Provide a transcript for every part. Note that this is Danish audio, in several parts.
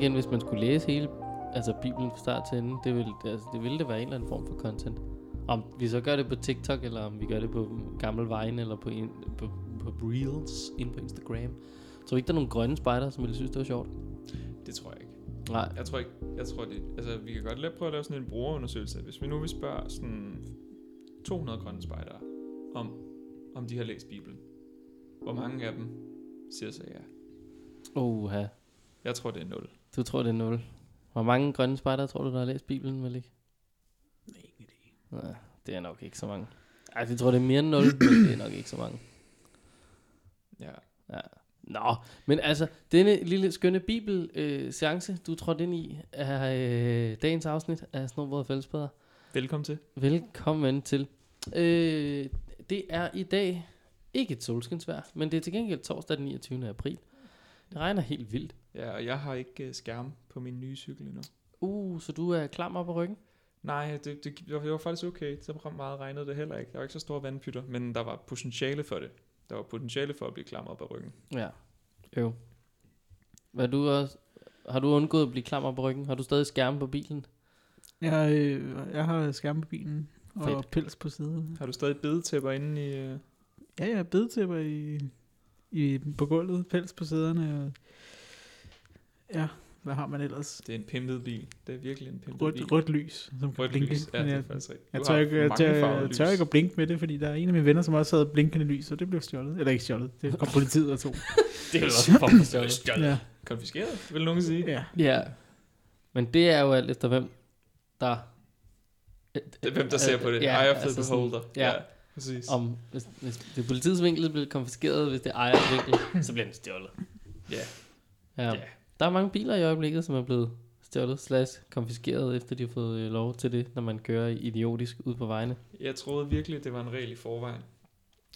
igen, hvis man skulle læse hele altså Bibelen fra start til ende, det ville, altså, det ville det være en eller anden form for content. Om vi så gør det på TikTok, eller om vi gør det på gammel Vine, eller på, in, på, på Reels ind på Instagram. Tror ikke, der er nogle grønne spejder, som ville synes, det var sjovt? Det tror jeg ikke. Nej. Jeg tror ikke, jeg tror det, altså vi kan godt lade prøve at lave sådan en brugerundersøgelse. Hvis vi nu vil spørge sådan 200 grønne spejdere om, om de har læst Bibelen. Hvor mange af dem siger så ja? Oha. Jeg tror det er 0. Du tror, det er 0. Hvor mange grønne spejder tror du, der har læst Bibelen, vel ikke? Ingen idé. Nej, det er nok ikke så mange. Ej, jeg tror, det er mere end 0, men det er nok ikke så mange. Ja. Ja. Nå, men altså, denne lille skønne bibel-seance, du trådte ind i, er øh, dagens afsnit af Snobrød og Fællesbæder. Velkommen til. Velkommen til. Øh, det er i dag ikke et solskinsvejr, men det er til gengæld torsdag den 29. april. Det regner helt vildt. Ja, og jeg har ikke uh, skærm på min nye cykel endnu. Uh, så du er klam op på ryggen? Nej, det, det, det, var, det var faktisk okay. Så meget regnede det heller ikke. Der var ikke så store vandpytter, men der var potentiale for det. Der var potentiale for at blive klam op af ryggen. Ja. Jo. Hvad du også, har du undgået at blive klam op på ryggen? Har du stadig skærm på bilen? Jeg, øh, jeg har skærm på bilen og Fedt. pels på siden. Har du stadig bedetæpper inde i... Uh... Ja, jeg har bedetæpper i, i, på gulvet, pels på sæderne. Og, ja, hvad har man ellers? Det er en pimpet bil. Det er virkelig en pimpet bil. Rødt, rødt lys, som Rødt blinke. lys. Ja, det er jeg, faktisk rigtigt. jeg, tør har ikke, jeg, tør, tør ikke at blinke med det, fordi der er en af mine venner, som også havde blinkende lys, og det blev stjålet. Eller ikke stjålet, det kom politiet og tog. Det er jo også for stjålet. ja. Konfiskeret, vil nogen sige. ja. Ja. Men det er jo alt efter hvem, der... Det er hvem, der ser på det. Ja, Eye of the altså sådan- beholder. ja. ja. Præcis. Om, hvis, hvis det er politiets vinkel, bliver det konfiskeret. Hvis det er ejers vinkel, så bliver den stjålet. Ja. Ja. Ja. Der er mange biler i øjeblikket, som er blevet stjålet slash konfiskeret, efter de har fået øh, lov til det, når man kører idiotisk ud på vejene. Jeg troede virkelig, det var en regel i forvejen.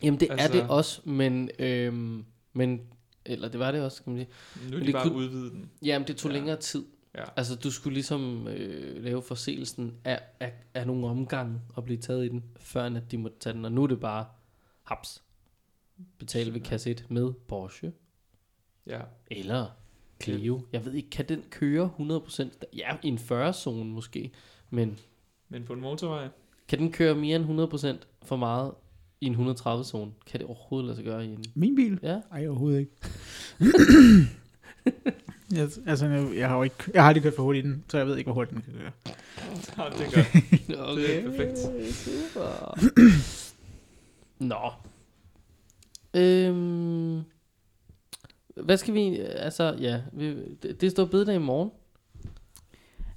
Jamen det altså, er det også, men, øhm, men eller det var det også, kan man sige. Nu er de det bare kunne- udvidet den. Jamen det tog Ja. længere tid. Ja. Altså du skulle ligesom øh, lave forseelsen af, af, af nogle omgange og blive taget i den, før at de måtte tage den. Og nu er det bare haps. Betale ved kasse 1 med Porsche Ja. eller Clio. Jeg ved ikke, kan den køre 100%? Ja, i en 40-zone måske. Men Men på en motorvej, kan den køre mere end 100% for meget i en 130-zone? Kan det overhovedet lade sig gøre i en... Min bil? Ja, Ej, overhovedet ikke. jeg, altså, jeg, jeg, har jo ikke, jeg har aldrig kørt for hurtigt i den, så jeg ved ikke, hvor hurtigt den kan køre. Ja, det gør. okay. Det er perfekt. Super. Nå. Øhm, hvad skal vi... Altså, ja. Vi, det, det står bededag i morgen.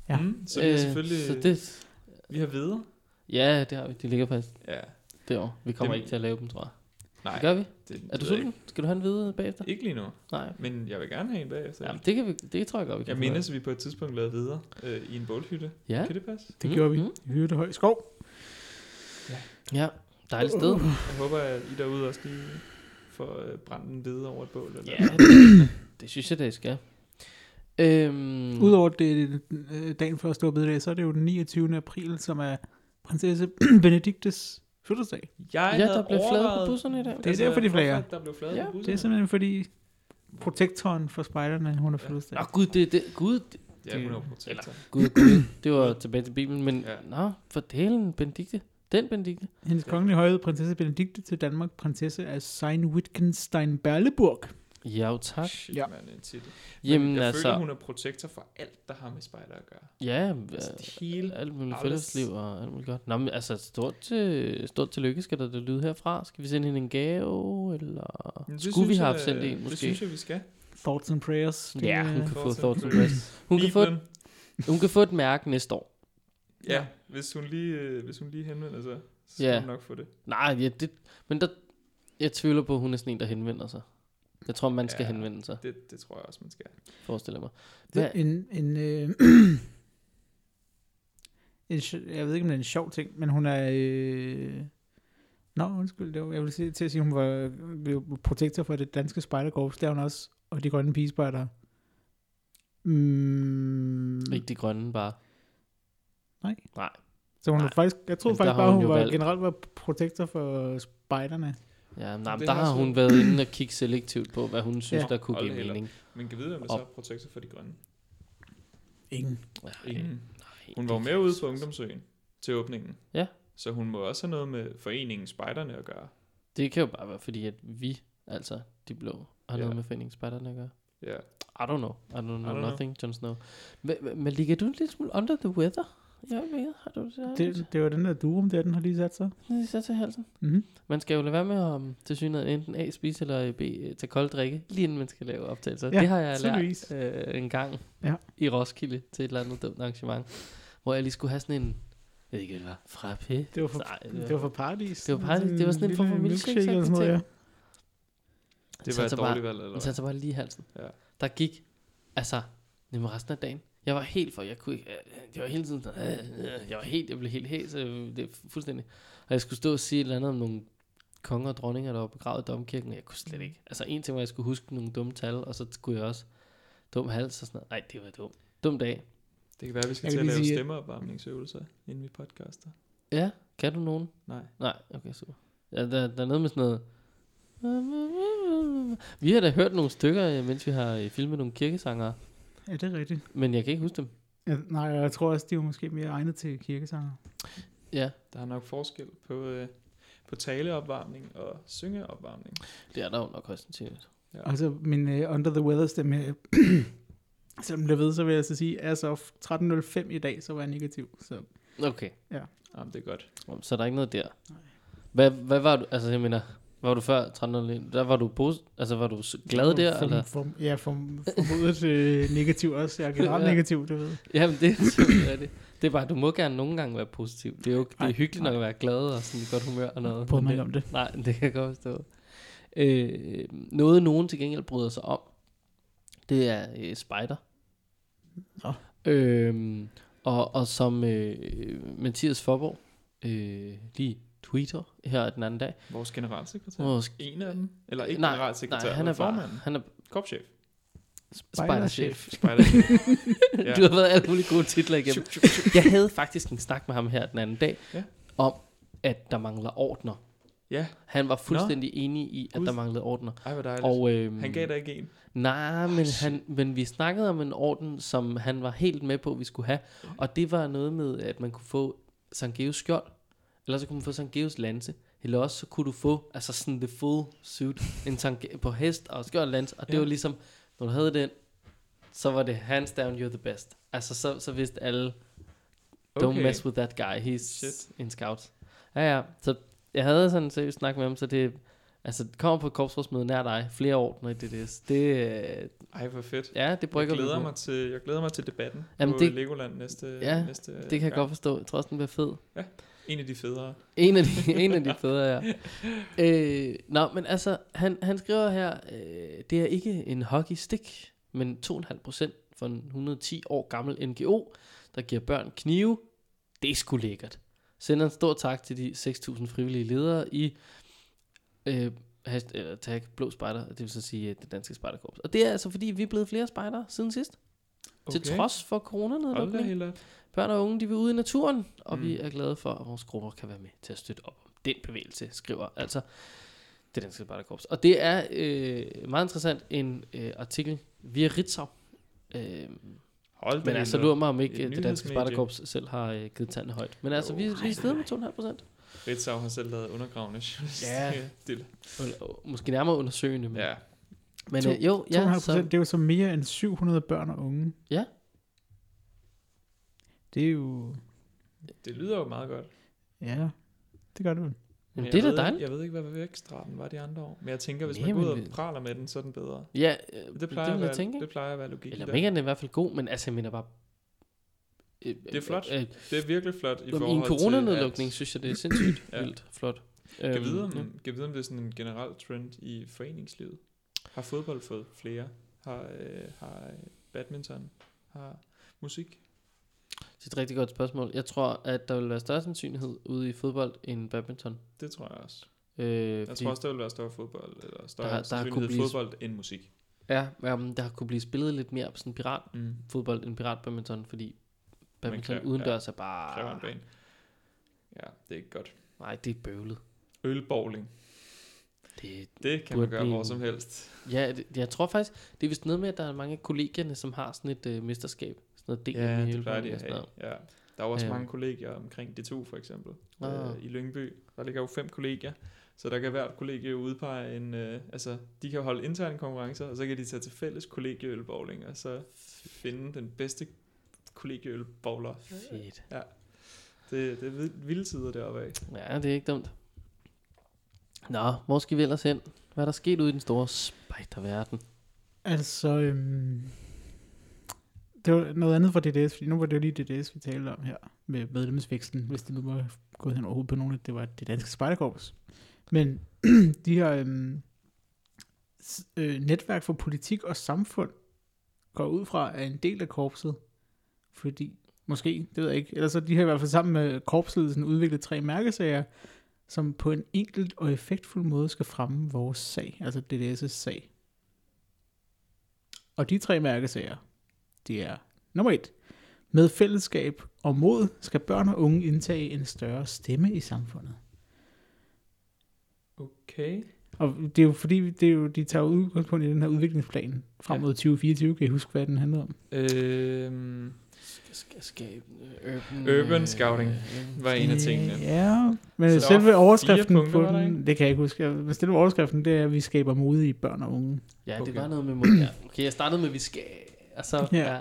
Ja. Mm, så vi har selvfølgelig... Øh, Så det, Vi har videre. ja, det har vi. De ligger faktisk Ja. derovre. Vi kommer Det- ikke til at lave dem, tror jeg. Nej, Det gør vi. det, Er du sulten? Skal du have en hvide bagefter? Ikke. ikke lige nu, Nej. men jeg vil gerne have en bagefter. Jamen, det, kan vi, det tror jeg godt, vi kan jeg mindes, at vi på et tidspunkt lavede videre øh, i en bålhytte. Ja. Kan det passe? Det Mm, gjorde vi. mm. I hørte høj skov. Ja, dejligt sted. Jeg håber, at I derude også lige får øh, brændt en hvide over et bål. Eller? Ja, det, det synes jeg, det skal. Øhm, Udover det øh, dagen før Stor Bededag, så er det jo den 29. april, som er prinsesse Benediktes fødselsdag. Jeg Ja, der blev flaget på busserne i dag. Det er derfor, de flager. Der blev flaget Ja, på busserne. Det er simpelthen fordi protektoren for spejderne, hun har fødselsdag. Nå, gud, det, det, gud, det, Ja, hun er protektor. gud, gud, det var tilbage til Bibelen, men Ja. ja. nå, for delen, Benedikte, den Benedikte. Hendes kongelige højhed, prinsesse Benedikte til Danmark, prinsesse af sein wittgenstein berleburg Ja, jo, tak. Shit, Ja. man, en titel. Men Jamen, jeg altså, føler, hun er protektor for alt, der har med spejder at gøre. ja, Altså, det hele. alt muligt fællesliv og alt muligt godt. Nå, men altså, stort, til, stort tillykke skal der det lyde herfra. Skal vi sende hende en gave, eller det skulle vi have jeg- haft sendt en, Det måske? synes jeg, vi skal. Thoughts and prayers. Det, Ja, hun kan få Thoughts and thoughts and prayers. Hun kan, få et, hun kan få et mærke næste år. Ja, hvis hun lige, øh, hvis hun lige henvender sig, så skal Ja. hun nok få det. Nej, ja, det, men der, jeg tvivler på, at hun er sådan en, der henvender sig. Jeg tror, man skal Ja. henvende sig, det. Det tror jeg også, man skal. forestiller mig. Det Hvad? er en, en, øh, en, sj- jeg ved ikke, om det er en sjov ting, men hun er... Øh, Nå, undskyld, det var, jeg vil sige, til at sige, hun var blev protektor for det danske spejderkorps, det er hun også, og de grønne pigespejdere. Mm, Ikke de grønne bare. Nej. Nej. så hun Nej. faktisk, jeg troede Men der faktisk bare, hun hun var, valgt- generelt var protektor for spejderne. Ja, nej, men der har hun været- inde og kigge selektivt på, hvad hun synes, Ja. der kunne Hold give mening. Men kan vide, om det så er protektor for de grønne? Ingen. Nej, Ingen. nej, Hun var jo med ude på ungdomsøen til åbningen. Ja. Så hun må også have noget med foreningen Spejderne at gøre. Det kan jo bare være fordi, at vi, altså de blå, har Ja. noget med foreningsspejderne at gøre. Ja. I don't know. I don't know don't know. nothing, Jon Snow. Men, men- men ligger du en lille smule under the weather? Jeg ved, har du det? Det, det var den der durum der, den har lige sat sig. Det er til halsen. Mm-hmm. Man skal jo lade være med at um, til synligheden enten A, spise eller B, øh, tage kold drikke, lige inden man skal lave optagelser. Ja, det har jeg lært øh, en gang Ja. i Roskilde til et eller andet dumt arrangement, hvor jeg lige skulle have sådan en, jeg ved ikke, hvad det var, frappé. Det var for, Nej, det var for paradis. Det var paradis. Det var sådan en form for milkshake, eller sådan noget, ja. Det var et bare- dårligt valg, eller Den hvad? satte sig bare lige i halsen. Ja. Der gik, altså, nemlig resten af dagen. Jeg var helt for, jeg kunne ikke, øh, jeg var hele tiden øh, øh, jeg var helt, jeg blev helt hæs, øh, det er fuldstændig. Og jeg skulle stå og sige et eller andet om nogle konger og dronninger, der var begravet i domkirken, og jeg kunne slet ikke. Altså en ting var, at jeg skulle huske nogle dumme tal, og så skulle jeg også dum hals og sådan noget. Nej, det var dumt. Dum dag. Det kan være, at vi skal Jeg til at lave sige- stemmeopvarmningsøvelser, inden vi podcaster. Ja, kan du nogen? Nej. Nej, okay, super. Ja, der, der er noget med sådan noget... Vi har da hørt nogle stykker, øh, mens vi har øh, filmet nogle kirkesanger, Ja, det er rigtigt. men jeg kan ikke huske dem. Ja, nej, jeg tror også, de var måske mere egnet til kirkesanger. Ja, Der er nok forskel på, øh, på taleopvarmning og syngeopvarmning. det er der jo nok højst sandsynligt. Ja. Altså, min uh, Under the Weather stemme, selvom det ved, så vil jeg så sige, as of 13.05 i dag, så var jeg negativ. Så Okay, Jamen, det er godt. så er der ikke noget der. Nej. Hvad, hvad var du, altså jeg mener, var du før 1301? Der var du, pos, altså var du glad der, for, eller? For, ja, for, formodet øh, negativ også. Jeg er generelt Ja. negativ, det ved. Jamen det er rigtigt. Det er bare, du må gerne nogle gange være positiv. Det er jo det er Nej, hyggeligt nok nej. at være glad og sådan i godt humør og noget. Prøv mig det- om det. Nej, det kan jeg godt forstå. Øh, noget nogen til gengæld bryder sig om, det er øh, Spider. Nå. Øhm, og, og som øh, Mathias Forborg øh, lige tweeter her den anden dag. Vores generalsekretær. Vores, En af dem? Eller ikke nej, generalsekretær, nej, han er bare, formanden. han er Korpschef. Spider-chef. Spejder. Ja. Du har været alle mulige gode titler igennem. Jeg havde faktisk en snak med ham her den anden dag, Ja. om at der mangler ordner. Ja, Han var fuldstændig enig i, at Gud. der manglede ordner. ej hvor dejligt. Og, øhm, han gav dig ikke en. Nej, men, han, men vi snakkede om en orden, som han var helt med på, at vi skulle have. Og det var noget med, at man kunne få Sangeus skjold, eller så kunne man få Sangeus lanse, eller også så kunne du få altså sådan the full suit en Sange- på hest og skjold og lanse. Og det Ja. var ligesom, når du havde den, så var det hands down, you're the best. Altså så, så vidste alle, don't Okay. mess with that guy, he's Shit. in scouts. Ja, ja, så jeg havde sådan en seriøs snak med ham, så det, altså det kommer på et korpsrådsmøde nær dig, flere ordner i DDS. Det, øh, Ej, hvor fedt. ja, det Jeg brygger vi glæder, mig til, jeg glæder mig til debatten Jamen, på det- Legoland næste, Ja, næste Det kan jeg gang. godt forstå. Jeg tror også, den bliver fed. En af de federe. En af de, en af de federe, ja. Øh, nå, men altså, han, han skriver her, øh, det er ikke en hockeystick, men 2,5% for en 110 år gammel NGO, der giver børn knive. Det er sgu lækkert. Sender en stor tak til de 6.000 frivillige ledere i øh, hasht, eller tag Blå Spejder, det vil så sige øh, det danske spejderkorps. Og det er altså fordi, vi er blevet flere spejdere siden sidst. Okay. Til trods for Hold da coronanedlukning. helt op. Børn og unge, de vil ud i naturen, og mm. Vi er glade for, at vores grupper kan være med til at støtte op om den bevægelse, skriver altså det danske spejderkorps. Og det er øh, meget interessant en øh, artikel via Ritzau. Øh, Hold men altså, lurer mig om ikke øh, det danske spejderkorps selv har øh, givet tanden højt. Men altså, Jo, vi, vi er stedet med 2,5 procent. Ritzau har selv lavet undergravende journalistik. Ja. Det, Måske nærmere undersøgende. Men, ja. Men To- øh, jo, 2,5 ja, procent, så, det er jo så mere end 700 børn og unge. Ja. Det er jo... Det lyder jo meget godt. Ja, det gør det vel. Men jamen, det er da dejligt. Jeg ved ikke, hvad vækstraten var de andre år. Men jeg tænker, hvis Nej, man går ud og praler med den, så er den bedre. Ja, øh, Det plejer, det at, være, jeg tænke, det plejer at være logik. Eller ikke er i hvert fald god, men altså, jeg mener bare... Øh, Det er flot. Øh, Det er virkelig flot i forhold I en til, coronanedlukning, synes jeg, det er sindssygt Ja. ja. vildt flot. Kan Øhm, vide, om, ja. kan vide, om det er sådan en generel trend i foreningslivet. Har fodbold fået flere? Har, øh, har øh, badminton? Har musik? Det er et rigtig godt spørgsmål. Jeg tror, at der vil være større sandsynlighed ude i fodbold end badminton. Det tror jeg også. Øh, Jeg tror også, der vil være større fodbold, eller større Der- der kunne blive- fodbold end musik. Ja, um, der kunne blive spillet lidt mere på sådan pirat Mm. fodbold end pirat badminton, fordi badminton kræver- udendørs er Kræver en bare... bane. Ja, det er ikke godt. Nej, det er bøvlet. Ølbowling. Det, Det kan man gøre blive hvor som helst. ja, det, jeg tror faktisk, det er vist noget med, at der er mange af kollegierne, som har sådan et øh, mesterskab. noget del Ja, det plejer de at sådan have. Ja. Der er også Øhm. mange kollegier omkring D2 for eksempel. Ah. Øh, I Lyngby. Der ligger jo fem kollegier. Så der kan hvert kollegie udpege en... Øh, altså, de kan holde interne konkurrencer, og så kan de tage til fælles kollegieølbowling, og så finde den bedste kollegieølbowler. Fedt. Det, det er vild- vilde tider deroppe af. Ja, det er ikke dumt. Nå, hvor skal vi ellers hen? Hvad er der sket ude i den store spejderverden? Altså, øhm, det var noget andet fra DDS, fordi nu var det jo lige DDS, vi talte om her, med medlemsvæksten, hvis det nu var gået hen overhovedet på nogen, at det var det danske spejderkorps. Men de her øhm, s- øh, netværk for politik og samfund går ud fra, at en del af korpset, fordi, måske, det ved jeg ikke, ellers så de har i hvert fald sammen med korpsledelsen udviklet tre mærkesager, som på en enkelt og effektfuld måde skal fremme vores sag, altså DDS' sag. Og de tre mærkesager, det er nummer et. Med fællesskab og mod skal børn og unge indtage en større stemme i samfundet. Okay. Og det er jo fordi, det er jo, de tager udgangspunkt i den her udviklingsplan frem Ja. mod 2024. Kan I huske, hvad den handler om? Øhm, urban, Urban scouting var en af tingene. Ja, men Så selve overskriften punkter, på den, det kan jeg ikke huske. Men selve overskriften, det er, at vi skaber modige børn og unge. Ja, det Okay. var noget med mod. Ja. Okay, jeg startede med, at vi skal... Altså, Ja. ja. ja.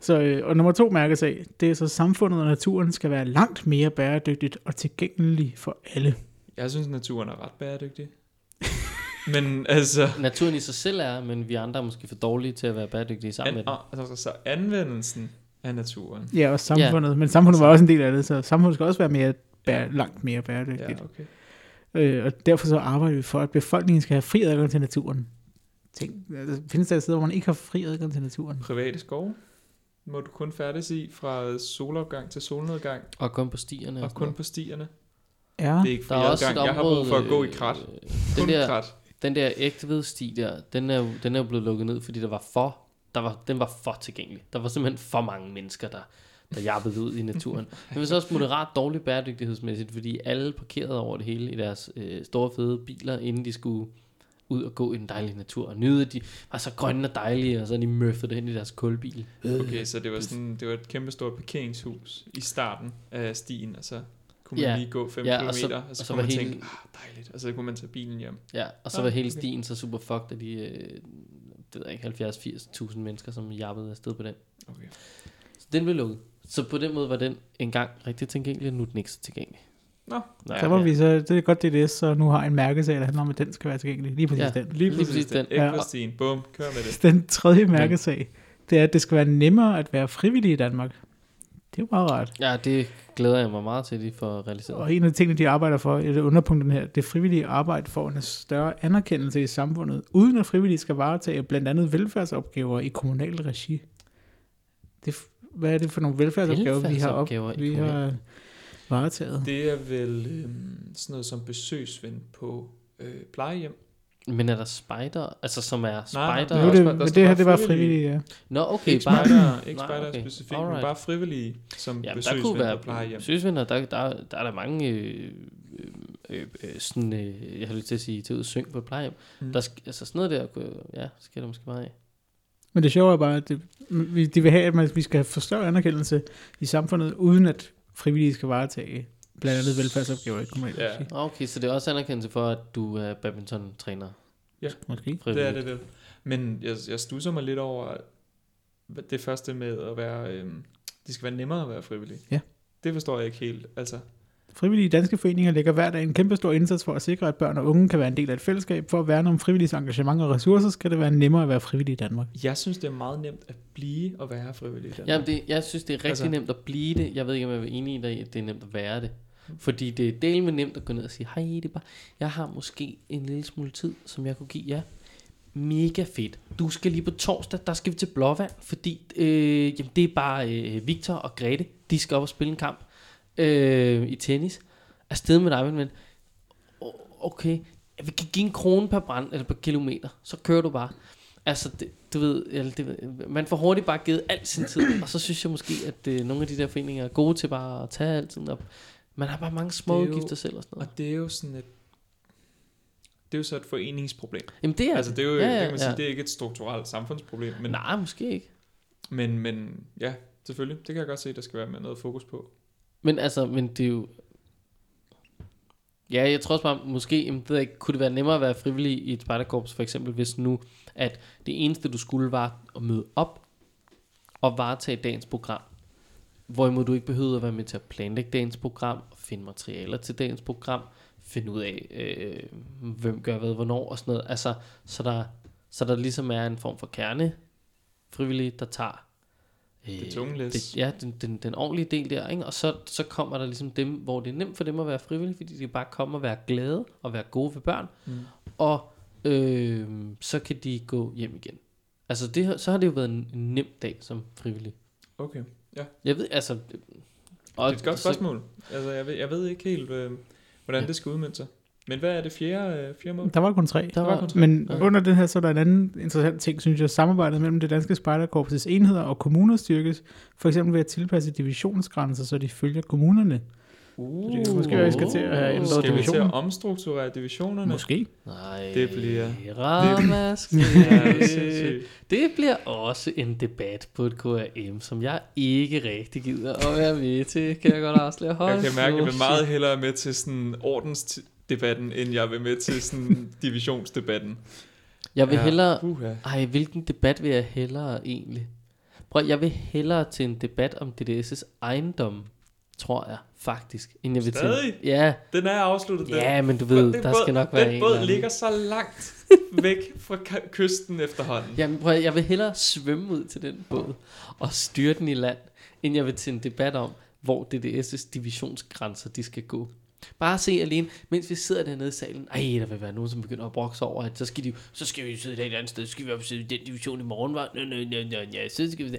Så, øh, og nummer to mærkesag, det er så, samfundet og naturen skal være langt mere bæredygtigt og tilgængeligt for alle. jeg synes, naturen er ret bæredygtig. Men altså... Naturen i sig selv er, men vi andre er måske for dårlige til at være bæredygtige sammen med An, den. altså, så anvendelsen af naturen. Ja, og samfundet. Ja. Men samfundet var også en del af det, så samfundet skal også være mere bære, Ja. langt mere bæredygtigt. Ja, okay. Øh, og derfor så arbejder vi for, at befolkningen skal have fri adgang til naturen. Tænk, altså, findes der steder, hvor man ikke har fri adgang til naturen? Private skove må du kun færdes i fra solopgang til solnedgang, Og kun på stierne. og kun på stierne. Ja, Det er ikke fri Der er adgang. Jeg har område... brug for at gå i øh, krat. Den Kun der, krat. den der ægte sti der, den er, jo, den er jo blevet lukket ned, fordi der var for, der var, den var for tilgængelig. Der var simpelthen for mange mennesker, der, der jappede ud i naturen. Det var så også moderat dårligt bæredygtighedsmæssigt, fordi alle parkerede over det hele i deres øh, store fede biler, inden de skulle ud og gå i den dejlige natur og nyde, at de var så grønne og dejlige, og så de møffede det hen i deres kulbil. Okay, så det var sådan, det var et kæmpe stort parkeringshus i starten af stien, og så kunne man Ja. lige gå 5 Ja, km, og og så- så, og så, så kunne man hele- tænke, ah, dejligt, og så kunne man tage bilen hjem. Ja, og så Ah, var hele okay. stien så super fucked, at de, øh, det ved jeg ikke, 70-80.000 mennesker, som jappede afsted på den. Okay. Så den blev lukket. Så på den måde var den engang rigtig tilgængelig, og nu er den ikke så tilgængelig. Nå, Nej, så var vi så, det er godt det, det så nu har en mærkesag, der handler om, at den skal være tilgængelig. Lige præcis Ja. ja. den. Lige Lige præcis, præcis den. den. Ja. Ekvastien, bum, kør med det. Den tredje mærkesag, det er, at det skal være nemmere at være frivillig i Danmark. Det er jo meget rart. Ja, det glæder jeg mig meget til, at de får realiseret. Og en af tingene, de arbejder for, det underpunkten her, det frivillige arbejde for en større anerkendelse i samfundet, uden at frivillige skal varetage blandt andet velfærdsopgaver i kommunal regi. Det, hvad er det for nogle velfærdsopgaver, vi har, op, Velfærdsopgaver i vi har varetaget? Det er vel øhm, sådan noget som besøgsven på øh, plejehjem. Men er der spider, altså som er nej, spider? der Nu det, men det her, det var frivillige. ja. Nå, okay, Ikke bare... spejder, ikke Nej, spejder okay. specifikt, men Alright. bare frivillige som Ja, der kunne være plejehjem. besøgsvenner, der, der, der er der mange, øh, øh, øh, sådan, øh, jeg har lyst til at sige, til og synge på et plejehjem. Mm. Der, altså sådan noget der, kunne- ja, skal der måske meget af. Men det sjove er bare, at det, vi- de vil have, at man, vi skal have for større anerkendelse i samfundet, uden at frivillige skal varetage blandt andet velfærdsopgaver i kommunal Ja. Okay, så det er også anerkendelse for, at du er badminton-træner. Måske. Det er det vel. Men jeg, jeg stusser mig lidt over det første med at være... Øhm, det skal være nemmere at være frivillig. Ja. Det forstår jeg ikke helt. Altså, Frivillige danske foreninger lægger hver dag en kæmpe stor indsats for at sikre, at børn og unge kan være en del af et fællesskab. For at værne om frivilliges engagement og ressourcer, skal det være nemmere at være frivillig i Danmark. jeg synes, det er meget nemt at blive og være frivillig. i Danmark. Jamen, det, jeg synes, det er rigtig altså, nemt at blive det. Jeg ved ikke, om jeg er enig i dig, at det er nemt at være det. Fordi det er del med nemt at gå ned og sige, hej, det er bare, jeg har måske en lille smule tid, som jeg kunne give jer. Mega fedt. Du skal lige på torsdag, der skal vi til Blåvand, fordi øh, jamen, det er bare øh, Victor og Grete, de skal op og spille en kamp øh, i tennis. Afsted med dig, men Okay, vi kan give en krone per brand, eller per kilometer, så kører du bare. Altså, det, du ved, eller det, man får hurtigt bare givet al sin tid, og så synes jeg måske, at øh, nogle af de der foreninger er gode til bare at tage altid op. Man har bare mange små er udgifter selv og sådan noget. Og det er jo sådan et... Det er jo så et foreningsproblem. Jamen det er altså, det er jo, ja, ja, det kan man sige, ja. det er ikke et strukturelt samfundsproblem, men Nej, måske ikke. Men, men ja, selvfølgelig. Det kan jeg godt se, der skal være med noget fokus på. Men altså, men det er jo... Ja, jeg tror også bare, måske, jamen, det ikke, kunne det være nemmere at være frivillig i et spejderkorps, for eksempel, hvis nu, at det eneste, du skulle, var at møde op og varetage dagens program. Hvorimod du ikke behøvede at være med til at planlægge dagens program, finde materialer til dagens program, finde ud af, øh, hvem gør hvad, hvornår og sådan noget. Altså, så der, så der ligesom er en form for kerne frivillige, der tager øh, Det tunge læs. ja, den, den, den ordentlige del der, ikke? og så, så kommer der ligesom dem, hvor det er nemt for dem at være frivillige, fordi de bare kommer og være glade og være gode ved børn, Mm. og øh, så kan de gå hjem igen. Altså det, så har det jo været en, en nem dag som frivillig. Okay. Jeg ved, altså... det er et godt spørgsmål. Altså, jeg ved, jeg ved ikke helt, øh, hvordan Ja. det skal udmønte sig. Men hvad er det fjerde, øh, fjerde mål? Der var kun tre. Der var var, kun tre. Men Ja. under det her, så er der en anden interessant ting, synes jeg. Samarbejdet mellem det danske spejderkorps' enheder og kommuner styrkes. For eksempel ved at tilpasse divisionsgrænser, så de følger kommunerne. Uh, det kan måske vi skal til at have ændret Skal vi til at omstrukturere divisionerne? Måske. Nej, Det bliver- ramaskrig. Ja, det er bliver også en debat på et KRM, som jeg ikke rigtig gider at være med til, kan jeg godt afsløre. Hold Jeg kan mærke, at jeg vil meget hellere med til sådan ordensdebatten, end jeg vil med til sådan divisionsdebatten. Jeg vil Ja. hellere... Ej, hvilken debat vil jeg hellere egentlig? Prøv, jeg vil hellere til en debat om DDS' ejendom, tror jeg, faktisk. End jeg vil Stadig? til... Ja, Den er afsluttet. den. ja, men du ved, Den der båd- skal nok være Den en båd anden- ligger så langt væk fra kysten efterhånden. Jamen, prøv, jeg vil hellere svømme ud til den båd og styre den i land, end jeg vil til en debat om, hvor DDS' divisionsgrænser de skal gå. Bare se alene, mens vi sidder dernede i salen. Ej, der vil være nogen, som begynder at brokse over, at så skal, de, så skal vi sidde et andet sted, så skal vi op sidde i den division i morgen, var? Nø, nø, nø, nø, ja, så skal vi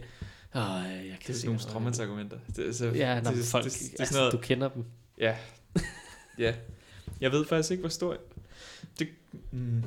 det. Ej, jeg kan Det er sådan nogle det. stråmandsargumenter. Det Ja, når det, folk, det, det, det, altså, noget, du kender dem. Ja. ja. Jeg ved faktisk ikke, hvor stor... Det, mm, jeg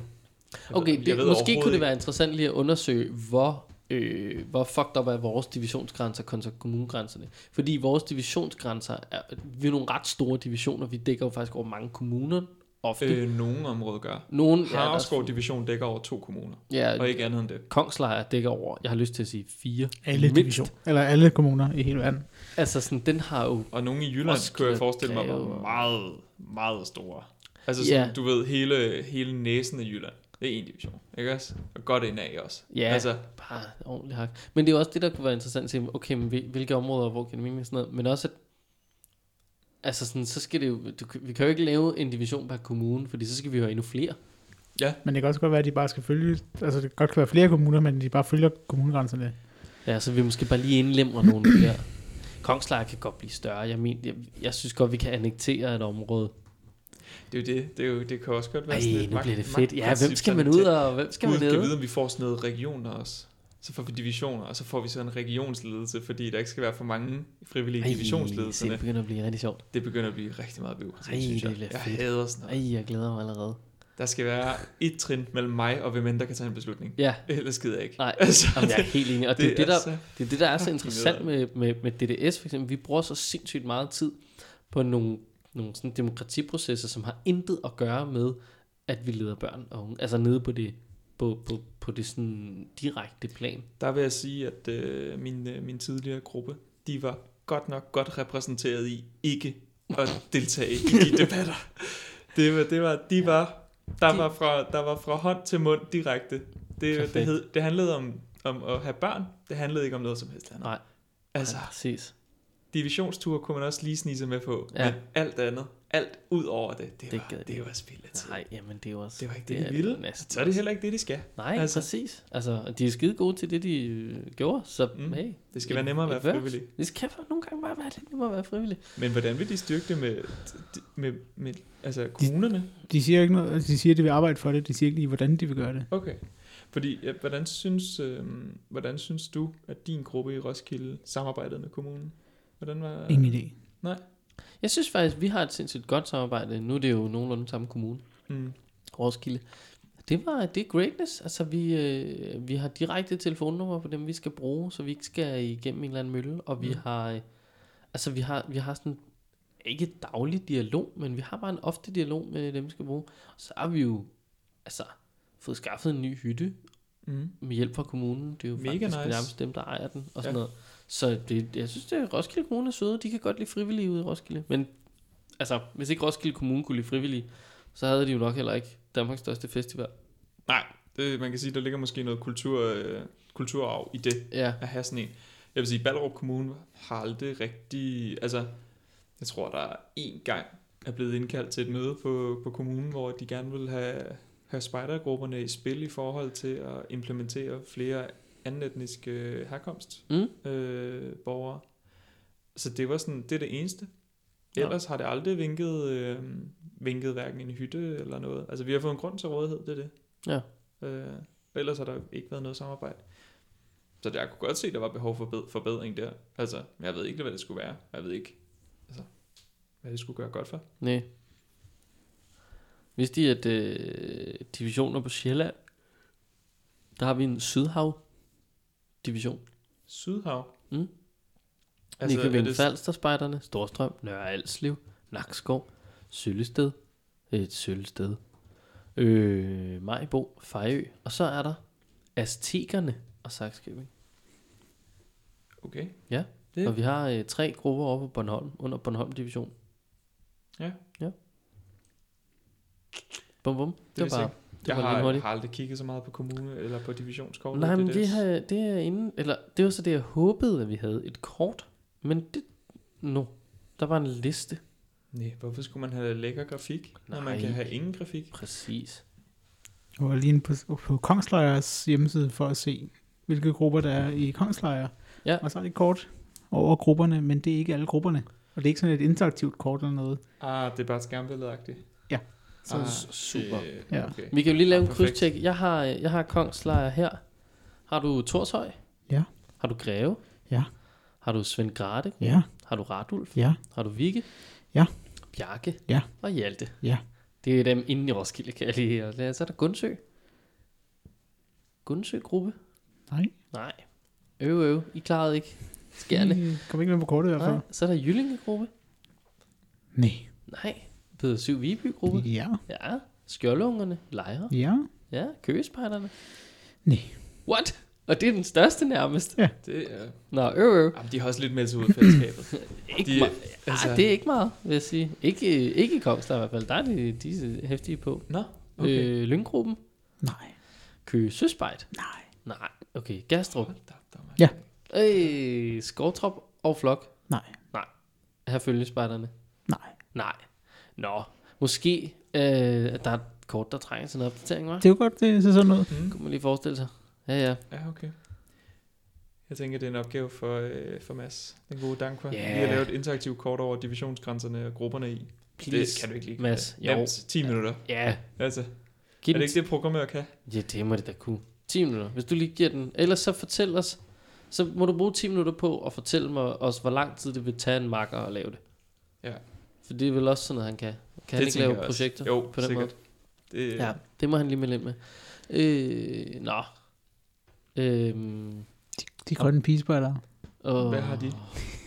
Okay, ved- det, jeg ved måske kunne det være interessant lige at undersøge, hvor, øh, hvor fucked up er vores divisionsgrænser kontra kommunegrænserne. Fordi vores divisionsgrænser er, vi er nogle ret store divisioner, vi dækker jo faktisk over mange kommuner ofte. Øh, nogle områder gør. Nogle, Haraldsgaard Division dækker over to kommuner, ja, og ikke andet end det. Kongslejr dækker over, jeg har lyst til at sige fire. Alle Mindst. division. Eller alle kommuner i hele verden. Altså sådan, den har jo, Og nogle i Jylland, Roskilde, kunne jeg forestille mig, var meget, meget store. Altså sådan, Ja. du ved, hele, hele næsen af Jylland. Det er en division, ikke også? Og godt indad også. ja, Altså, bare ordentligt hak. Men det er jo også det, der kunne være interessant at se, okay, men hvil- hvilke områder, hvor kan det mening sådan noget. Men også, at Altså sådan, så skal det jo, du, vi kan jo ikke lave en division per kommune, fordi så skal vi jo have endnu flere. Men det kan også godt være, at de bare skal følge... Altså, det kan godt være flere kommuner, men de bare følger kommunegrænserne. Ja, så vi måske bare lige indlemmer nogle flere. Kongslejr kan godt blive større. Jeg, men, jeg, jeg synes godt, vi kan annektere et område. det er jo det. Det, er jo, det kan også godt være Ej, sådan et nu bliver det fedt. Ja, hvem skal man ud og hvem skal Gud, man kan ned? vide, om vi får sådan noget regioner også. Så får vi divisioner, og så får vi sådan en regionsledelse, fordi der ikke skal være for mange frivillige Ej, divisionsledelserne. det begynder at blive rigtig sjovt. Det begynder at blive rigtig meget bureaukrati, Ej, synes det jeg. bliver Jeg fedt. hader sådan noget. Ej, jeg glæder mig allerede. Der skal være et trin mellem mig og hvem end der kan tage en beslutning. Ja, Ellers gider jeg ikke. nej, Altså, Jamen, jeg er helt enig. Og det, det, er det, der, så- det er det, der er så interessant med, med, med DDS for eksempel. Vi bruger så sindssygt meget tid på nogle, nogle sådan demokratiprocesser, som har intet at gøre med, at vi leder børn og unge. Altså nede på det, på, på, på det sådan direkte plan. Der vil jeg sige, at øh, min, øh, min tidligere gruppe, de var godt nok godt repræsenteret i ikke at deltage i de debatter. Det var, det var, de var, der De- var fra, der var fra hånd til mund direkte. Det, det, hed, det handlede om, om at have børn, det handlede ikke om noget som helst andet. Nej. Altså, Ja, præcis. divisionsture kunne man også lige snige sig med på, Ja. men alt andet, alt ud over det, det, Det var, det de var spild af tid. Nej, jamen det er også... Det var ikke det, de er ville. næsten Så er det heller ikke det, de skal. Nej, Altså. altså. præcis. Altså, de er skide gode til det, de øh, gjorde, så Mm. hey. Det skal være nemmere at være works. frivillig. Det skal for nogle gange bare være lidt nemmere at være frivillig. Men hvordan vil de styrke det med, med, med altså kommunerne? De siger ikke noget, altså, de siger, at de vil arbejde for det. De siger ikke lige, hvordan de vil gøre det. Okay. Fordi, ja, hvordan, synes, øh, hvordan synes du, at din gruppe i Roskilde samarbejdede med kommunen? Hvordan var... Ingen idé. Jeg synes faktisk, vi har et sindssygt godt samarbejde. Nu er det jo nogenlunde samme kommune, Mm. Roskilde. Det var det er greatness. Altså, vi, øh, vi har direkte telefonnummer på dem, vi skal bruge, så vi ikke skal igennem en eller anden mølle. Og vi Mm. har, øh, altså, vi har, vi har sådan, ikke daglig dialog, men vi har bare en ofte dialog med dem, vi skal bruge. Og så har vi jo, altså, fået skaffet en ny hytte, Mm. med hjælp fra kommunen. Det er jo Mega faktisk nice. nærmest dem, der ejer den og sådan Ja. noget. Så det, jeg synes, det er Roskilde Kommune er søde. De kan godt lide frivillige ude i Roskilde. Men altså, hvis ikke Roskilde Kommune kunne lide frivillige, så havde de jo nok heller ikke Danmarks største festival. Nej, det, man kan sige, der ligger måske noget kultur, øh, kulturarv i det, Ja, at have sådan en. Jeg vil sige, Ballerup Kommune har aldrig rigtig... Altså, jeg tror, der er én gang er blevet indkaldt til et møde på, på kommunen, hvor de gerne vil have, have spejdergrupperne i spil i forhold til at implementere flere anden etniske herkomst mm. øh, borgere. Så det var sådan, det er det eneste. Ja. Ellers har det aldrig vinket, øh, vinket hverken en hytte eller noget. Altså vi har fået en grund til rådighed, det er det. Ja. Øh, ellers har der ikke været noget samarbejde. Så jeg kunne godt se, at der var behov for bed- forbedring der. Altså, men jeg ved ikke, hvad det skulle være. Jeg ved ikke, altså, hvad det skulle gøre godt for. Nej. Vidste I, at øh, divisioner på Sjælland, der har vi en Sydhav division. Sydhav. Mm. Altså, Nykøbing det, Falster spejderne, Storstrøm, Nørre Alslev, Nakskov, Søllested, et Søllested, øh, Majbo, Fejø, og så er der Aztekerne og Saxkøbing. okay. Ja, Det, Og vi har øh, tre grupper over på Bornholm, under Bornholm division. Ja. Ja. Bum bum. Det, det var bare, jeg har, har aldrig kigget så meget på kommune eller på divisionskortet. Nej, men det, det, her, det er inden, eller det var så det, jeg håbede, at vi havde et kort. Men det, no, der var en liste. Nej, hvorfor skulle man have lækker grafik, når man Nej. kan have ingen grafik? Præcis. Jeg var lige inde på, på Kongslejers hjemmeside for at se, hvilke grupper der er i Kongslejr. Ja. Og så er det et kort over grupperne, men det er ikke alle grupperne. Og det er ikke sådan et interaktivt kort eller noget. Ah, det er bare skærmbilledeagtigt. Så ah, super. Øh, Ja. okay. Vi kan jo lige lave Ah, en krydstjek. Jeg har, jeg har Kongslejr her. Har du Torshøj? Ja. Har du Greve? Ja. Har du Svend Grate? ja, Har du Radulf? ja, Har du Vigge? Ja. Bjarke? Ja. Og Hjalte? Ja. Det er dem inde i Roskilde, kan jeg lige og lade. Så er der Gundsø. Gundsø-gruppe? nej. Nej. Øv, øv. I klarede ikke. Skærne. Kom ikke med på kortet i hvert fald. Nej. Så er der Jyllinge-gruppe. Nej. Nej. Peder Syv Viby-gruppe. Ja, Ja. Skjoldungerne. Lejre. ja, Ja. Køgespejderne. Nej. What? Og det er den største nærmest. Det er... Nå, øv, øv. Jamen, de har også lidt meldt sig ud af fællesskabet. Ikke De- meget. altså- Ej, det er ikke meget, vil jeg sige. Ikke, ikke i Kongstar i hvert fald. Der er de, de er hæftige på. Nå, Okay. Øh, Lynggruppen. nej, Køge Søspejt. nej. Nej. Okay. Gastrup. Hold da der er. Ja. Øh, Skovtrop og Flok. Nej. Her følger spejderne. Nej. Nej. Nå. Måske øh, at der er et kort, der trænger til en opdatering, hva'? Det er jo godt, det ser sådan ud. Mm. Kunne man lige forestille sig. Ja, ja. Ja, okay. Jeg tænker, det er en opgave for, øh, for Mads, den gode Dankwa. Ja. Yeah. Vi har lavet et interaktivt kort over divisionsgrænserne og grupperne i. Please. Det kan du ikke lige. Mads, Nemt, jo. 10 minutter. Ja. Altså, Giv er det ikke det, programmør kan? Ja, det må det da kunne. 10 minutter. Hvis du lige giver den. Ellers så fortæl os. Så må du bruge 10 minutter på at fortælle mig også, hvor lang tid det vil tage en makker at lave det. Ja. For det er vel også sådan noget, han kan. Kan han ikke lave projekter Jo, på den sikkert. Det, måde? Ja, det må han lige melde ind med. Øh, nå. Øhm, De grønne pigespejlere, og, Hvad har de?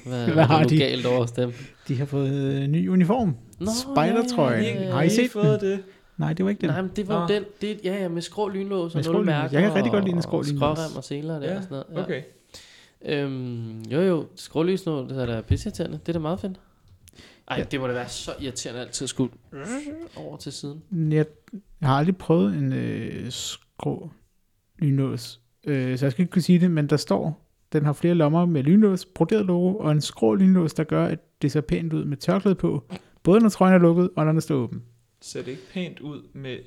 Hvad, Hvad har har de? galt over dem? de har fået øh, ny uniform. Nå, Spejdertrøjen. ja, ja, ja, Har I set fået det? Nej, det var ikke den. Nej, men det var jo den. Det, ja, ja, med skrå lynlås og skrålynlås. mærker. Jeg kan rigtig godt lide en og skrålynlås. Skrårem og seler der Ja, og sådan noget. Ja. Okay. Øhm, jo jo, skrålysnål, det er da pisseirriterende. Det er da meget fedt. Ej, Ja. det må da være så irriterende altid at skulle over til siden. Jeg, jeg har aldrig prøvet en øh, skrå lynlås, øh, så jeg skal ikke kunne sige det, men der står, den har flere lommer med lynlås, broderet logo, og en skrå lynlås, der gør, at det ser pænt ud med tørklæde på, både når trøjen er lukket, og når den står åben. Ser det ikke pænt ud med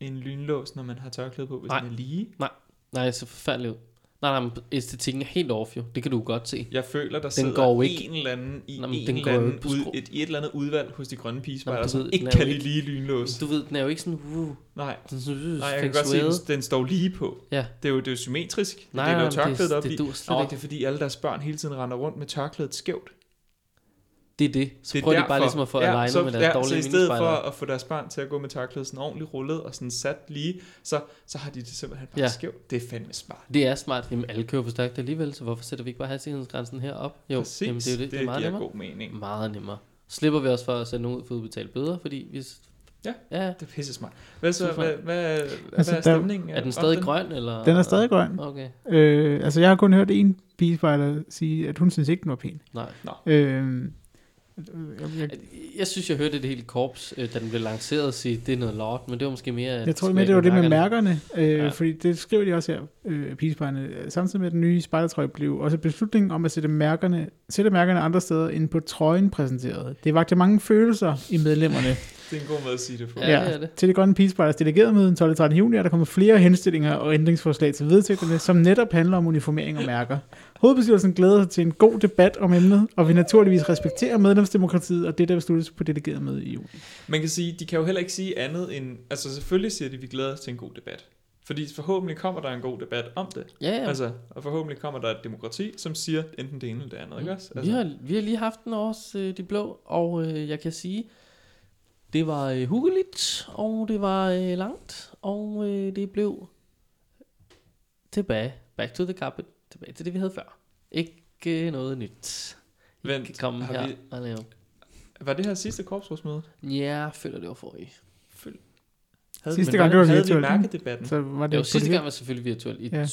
en lynlås, når man har tørklæde på, hvis Nej. den er lige? Nej, det ser forfærdeligt ud. Nej, nej, æstetikken er helt off jo. Det kan du godt se. Jeg føler, der Den sidder går ikke- en eller anden i, Nå, men en den eller anden ud, et, et eller andet udvalg hos de grønne Nå, pigespejder, som ikke kan lide lige lynlås. Du ved, den er jo ikke sådan, uh, Nej, den er sådan, uh, nej, jeg kan godt se, den- den står lige på. Ja. Det er jo, det er jo symmetrisk. Nej, det er nej, jo men tørklædet det, op det i. Nå, det er fordi alle deres børn hele tiden render rundt med tørklædet skævt. Det er det. Så Det er prøver de derfor. bare ligesom at få ja, alignet så, med deres ja, dårlige så i stedet for at få deres barn til at gå med tørklædet sådan ordentligt rullet og sådan sat lige, så, så har de det simpelthen bare Ja. ja. skævt. Det er fandme smart. Det er smart. Jamen, alle kører for stærkt alligevel, så hvorfor sætter vi ikke bare hastighedsgrænsen herop? Jo, Præcis, jamen, det er jo det. Det, er meget giver nemmere. god mening. Meget nemmere. Slipper vi også for at sende nogen ud for udbetalt bøder, fordi vi s- Ja. ja. Det er pisse smart. Hvad så? Hvad, hvad, Altså, hvad er der- stemningen? Er den stadig grøn, eller? Den er stadig grøn. Okay, Øh, altså, jeg har kun hørt en pigespejler sige, at hun synes ikke, den var pæn. nej. Øh, jeg, jeg, Jeg synes, jeg hørte det hele korps, øh, da den blev lanceret, sige, det er noget lort, men det var måske mere... at jeg tror mere, det var det med mærkerne. øh, Ja. ja. fordi det skriver de også her, øh, pigespejlerne. Samtidig med den nye spejdertrøje blev også beslutningen om at sætte mærkerne, sætte mærkerne andre steder end på trøjen præsenteret. Det vagte mange følelser i medlemmerne. Det er en god måde at sige det på. Ja, det er det. Til det grønne pigespejlers delegerede møde den 12. 13. juni er der kommet flere henstillinger og ændringsforslag til vedtægterne, som netop handler om uniformering og mærker. Hovedbestyrelsen glæder sig til en god debat om emnet, og vil naturligvis respektere medlemsdemokratiet og det, der besluttes på delegeret møde i juni. Man kan sige, de kan jo heller ikke sige andet end... Altså selvfølgelig siger de, at vi glæder os til en god debat. Fordi forhåbentlig kommer der en god debat om det. Ja, ja. Altså, og forhåbentlig kommer der et demokrati, som siger enten det ene eller det andet, ikke også? Vi Altså, har, vi har lige haft den også, øh, de blå, og øh, jeg kan sige, det var øh, huggeligt, og det var øh, langt, og øh, det blev tilbage, back to the carpet, tilbage til det, vi havde før. Ikke øh, noget nyt. Ikke Vent, komme har her vi- og lave. var det her sidste korpsrådsmøde? Ja, jeg føler det var for i. Føl- Havde, Sidste gang, det var havde virtuelt, vi ikke? mærkedebatten? Så var det, på sidste gang var selvfølgelig virtuelt i Ja.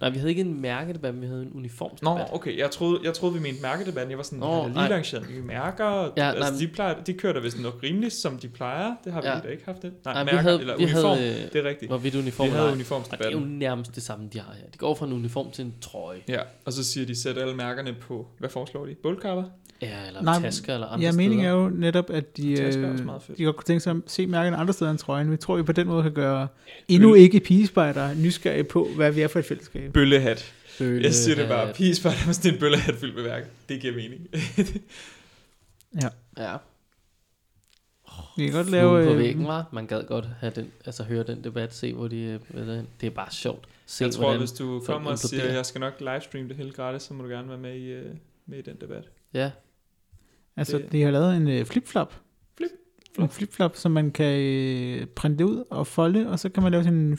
Nej, vi havde ikke en mærkedebat, men vi havde en Nå, uniformsdebat. okay, jeg troede, jeg troede vi mente mærkedebatten. Jeg var sådan, Nå, Nå, lige nej. lanceret nye mærker. Ja, nej, altså, men- de, plejer, de kører da vist nok rimeligt, som de plejer. Det har vi Ja. da ikke haft det. Nej, Nej, vi mærker, havde, eller vi uniform. havde, det er rigtigt. hvorvidt uniform Vi havde ej. Og det er jo nærmest det samme, de har her. De går fra en uniform til en trøje. Ja, og så siger de, sæt alle mærkerne på, hvad foreslår de? Bullkapper? Ja, eller Nej, tasker eller andre Ja, meningen er steder. jo netop, at de, er øh, også meget fedt. de godt kunne tænke sig at se mærkerne andre steder end trøjen. Vi tror, vi på den måde kan gøre endnu ikke pigespejder nysgerrige på, hvad vi er for et fællesskab. Bøllehat. Bølle, Jeg siger det bare, pigespejder med sådan en bøllehat fyldt med værk. Det giver mening. Ja. Vi kan godt Lave, lave... på øh, væggen, var. Man gad godt have den, altså høre den debat, se hvor de... øh, hvad det er. Det er bare sjovt. Se, jeg tror, hvis du kommer og siger, imploderer. jeg skal nok livestream det hele gratis, så må du gerne være med i, øh, med i den debat. Ja, Altså, Det- de har lavet en øh, flip-flop. Flip- En flip-flop, som man kan øh, printe ud og folde, og så kan man lave sådan en...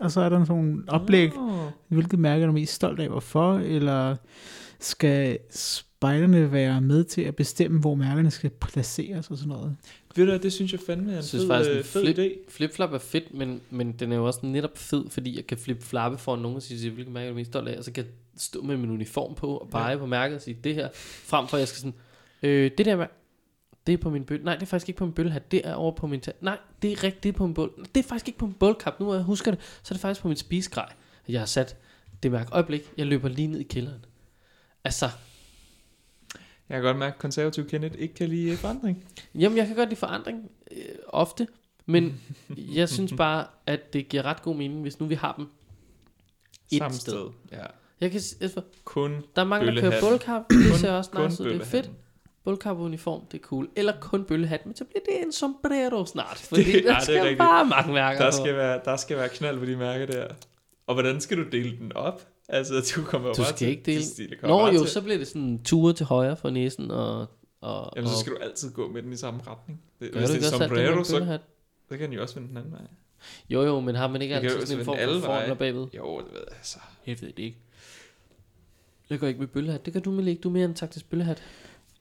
Og så er der sådan en oplæg, Oh. hvilket mærke er du mest stolt af, hvorfor, eller skal spejderne være med til at bestemme, hvor mærkerne skal placeres og sådan noget. Ved du, det synes jeg fandme er en Synes fed, faktisk, en øh, fed flip- idé. flip-flop er fedt, men, men den er jo også netop fed, fordi jeg kan flip-flappe for nogen og sige, hvilken mærke er du mest stolt af, og så kan jeg stå med min uniform på og pege Ja. på mærket og sige, det her, frem for at jeg skal sådan, øh, det der det er på min bølle. Nej, det er faktisk ikke på min bøllehat. Det er over på min tag. Nej, det er rigtigt, det er på min bøl. Det er faktisk ikke på min bølkap. Nu jeg husker det, så er det faktisk på min spisegrej. Jeg har sat det mærke. Øjeblik, jeg løber lige ned i kælderen. Altså, Jeg kan godt mærke, at konservativ Kenneth ikke kan lide øh, forandring. Jamen, jeg kan godt lide forandring øh, ofte, men jeg synes bare, at det giver ret god mening, hvis nu vi har dem et Samme sted. sted. Ja. Jeg kan, altså, Kun, der er mange, der kører bullcap, det ser også nice ud, det er fedt. Bøllehatten. Bullcap uniform, det er cool. Eller kun bøllehat, men så bliver det en sombrero snart, fordi Det- ja, der det er skal rigtigt. bare mange mærker Der på. skal, være, der skal være knald på de mærker der. Og hvordan skal du dele den op? Altså, du kommer Du skal ikke dele- til- Nå jo, til. så bliver det sådan ture til højre for næsen, og... og Jamen, så og- skal du altid gå med den i samme retning. Det, Gør hvis det er sombrero, så, så kan den jo også vende den anden vej. Jo jo, men har man ikke kan altid sådan en form for formler bagved? Jo, det ved jeg så. Jeg ved det ikke. Jeg går ikke med bøllehat. Det gør du, Malik. Du er mere en taktisk bøllehat.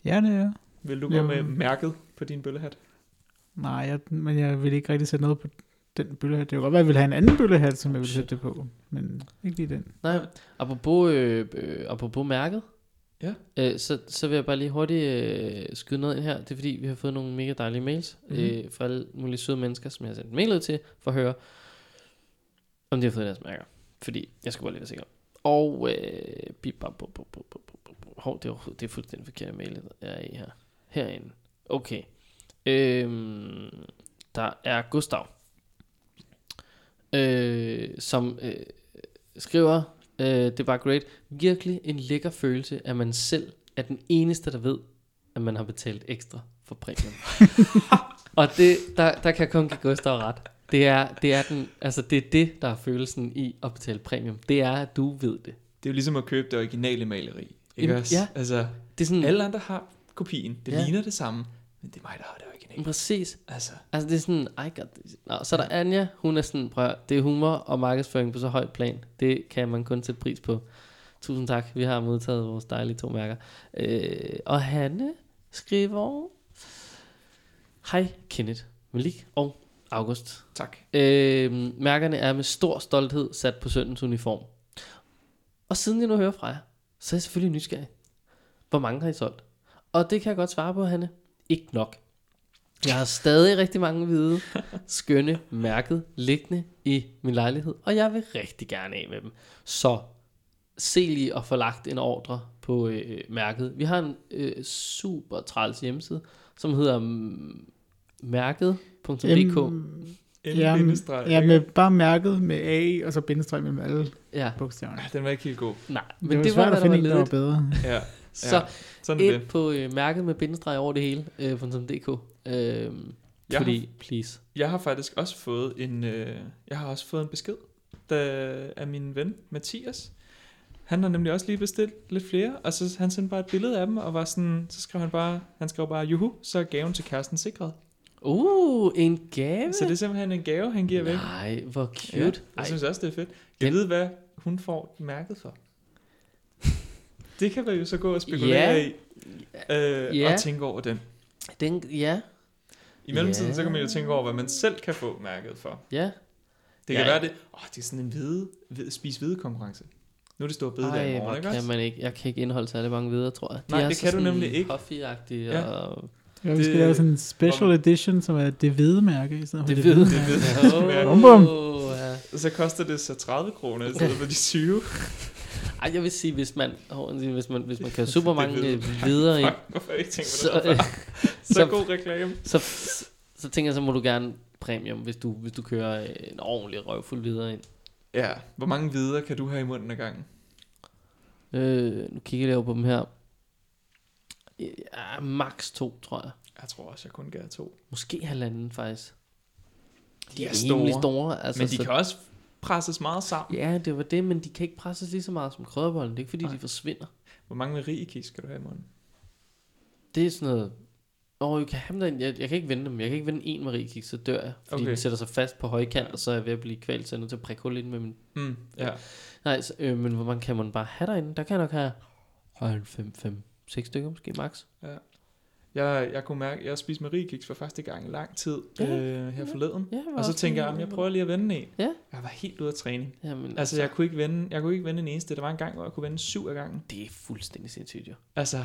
Ja, det er. Vil du gå Jamen. med mærket på din bøllehat? Nej, jeg, men jeg vil ikke rigtig sætte noget på den bøllehat. Det kan godt være, at jeg vil have en anden bøllehat, som jeg vil Shit. sætte det på. Men ikke lige den. Nej, apropos, øh, øh, apropos mærket, Ja. øh, så, så vil jeg bare lige hurtigt øh, skyde noget ind her. Det er fordi, vi har fået nogle mega dejlige mails mm-hmm. øh, fra alle mulige søde mennesker, som jeg har sendt mail ud til, for at høre, om de har fået deres mærker. Fordi jeg skal bare lige være sikker. Og, øh, bip, bap, bup, bup, bup, bup. Hov, det er, det er fuldstændig forkert mail, jeg er i her. Herinde. Okay. Øhm, der er Gustav, øh, som øh, skriver, øh, det bare great, virkelig en lækker følelse, at man selv er den eneste, der ved, at man har betalt ekstra for præmien. og det, der, der kan jeg kun give Gustav ret. Det er, det er den, altså det er det, der er følelsen i at betale premium. Det er, at du ved det. Det er jo ligesom at købe det originale maleri. Ikke Jamen, også? ja. Altså, Det er sådan, alle andre har kopien. Det Ja. ligner det samme. Men det er mig, der har det originale. præcis. Altså, Altså det er sådan, I got this. Nå, så er der Anja, hun er sådan, prøv det er humor og markedsføring på så højt plan. Det kan man kun sætte pris på. Tusind tak, vi har modtaget vores dejlige to mærker. Øh, og Hanne skriver, Hej Kenneth, Malik og August. Tak. Øh, mærkerne er med stor stolthed sat på søndens uniform. Og siden jeg nu hører fra jer, så er jeg selvfølgelig nysgerrig. Hvor mange har I solgt? Og det kan jeg godt svare på, Hanne. Ikke nok. Jeg har stadig rigtig mange hvide, skønne, mærket liggende i min lejlighed, og jeg vil rigtig gerne af med dem. Så se lige at få lagt en ordre på øh, mærket. Vi har en øh, super træls hjemmeside, som hedder mm, mærket.dk. En ja, bindestreg, ja, med, bare mærket med A, og så bindestreg mellem alle Ja, bogstaverne. Ah, Den var ikke helt god. nej, Men det, det, var var, svært at der finde var en, der var bedre. Ja, Så ja. sådan er ind det. på øh, mærket med bindestreg over det hele, øh, .dk. Øh, Jeg fordi, please. Jeg har faktisk også fået en, øh, jeg har også fået en besked der, af min ven Mathias. Han har nemlig også lige bestilt lidt flere, og så han sendte bare et billede af dem, og var sådan, så skrev han bare, han skrev bare, juhu, så er gaven til kæresten sikret. Uh, en gave. Så det er simpelthen en gave, han giver væk. Nej, hvor cute. Ja, jeg synes også, det er fedt. Jeg ved, hvad hun får mærket for. Det kan man jo så gå og spekulere Ja. i, øh, Ja. og tænke over den. den, ja, I mellemtiden, Ja. så kan man jo tænke over, hvad man selv kan få mærket for. ja. Det kan Ja. være det. Åh, det er sådan en hvide, hvide spis hvide konkurrence. Nu er det store bededag i Ej, morgen, ikke kan også? man ikke. Jeg kan ikke indeholde særlig mange videre, tror jeg. De Nej, det kan du nemlig ikke. Coffee-agtige Ja. og... Ja, vi skal Det- lave sådan en special edition, som er det hvide mærke, i stedet for Det det, hvide. hvide Det mærke. Åh, Bum, bum. ja. Så koster det så 30 kroner i stedet for de 20. Ej, jeg vil sige, hvis man, hvis man, hvis man kan have super mange videre i, Fuck, hvorfor har jeg ikke tænkt på så, det? øh, Så, så god reklame. så, så, så tænker jeg, så må du gerne premium, hvis du, hvis du kører øh, en ordentlig røvfuld videre ind. Ja, hvor mange videre kan du have i munden ad gangen? Øh, nu kigger jeg lige over på dem her. Ja, max to, tror jeg. Jeg tror også, jeg kun gav to. Måske halvanden, faktisk. De er rimelig store, store. Altså, Men de så, kan også presses meget sammen. Ja, det var det, men de kan ikke presses lige så meget som krødderbollen. Det er ikke, fordi Nej. de forsvinder. Hvor mange merikis skal du have i munden? Det er sådan noget... Åh, oh, jeg kan have derinde. jeg, jeg kan ikke vende dem. Jeg kan ikke vende en Marie så dør jeg. Fordi Okay. den sætter sig fast på højkant, og så er jeg ved at blive kvalt, så jeg er nødt til at prikke hul ind med min... Mm, ja. Nej, så, øh, men hvor mange kan man bare have derinde? Der kan jeg nok have... Hold 5, 5, 6 stykker måske, max. Jeg, jeg kunne mærke, at jeg spiste merikis for første gang i lang tid Ja. øh, her forleden. Ja, Og så tænker jeg, at jeg prøver lige at vende en. Ja. Jeg var helt ude af træning. Jamen, Altså, jeg kunne ikke vende, jeg kunne ikke vende en eneste. Der var en gang, hvor jeg kunne vende syv af gangen. Det er fuldstændig sindssygt, jo. Altså,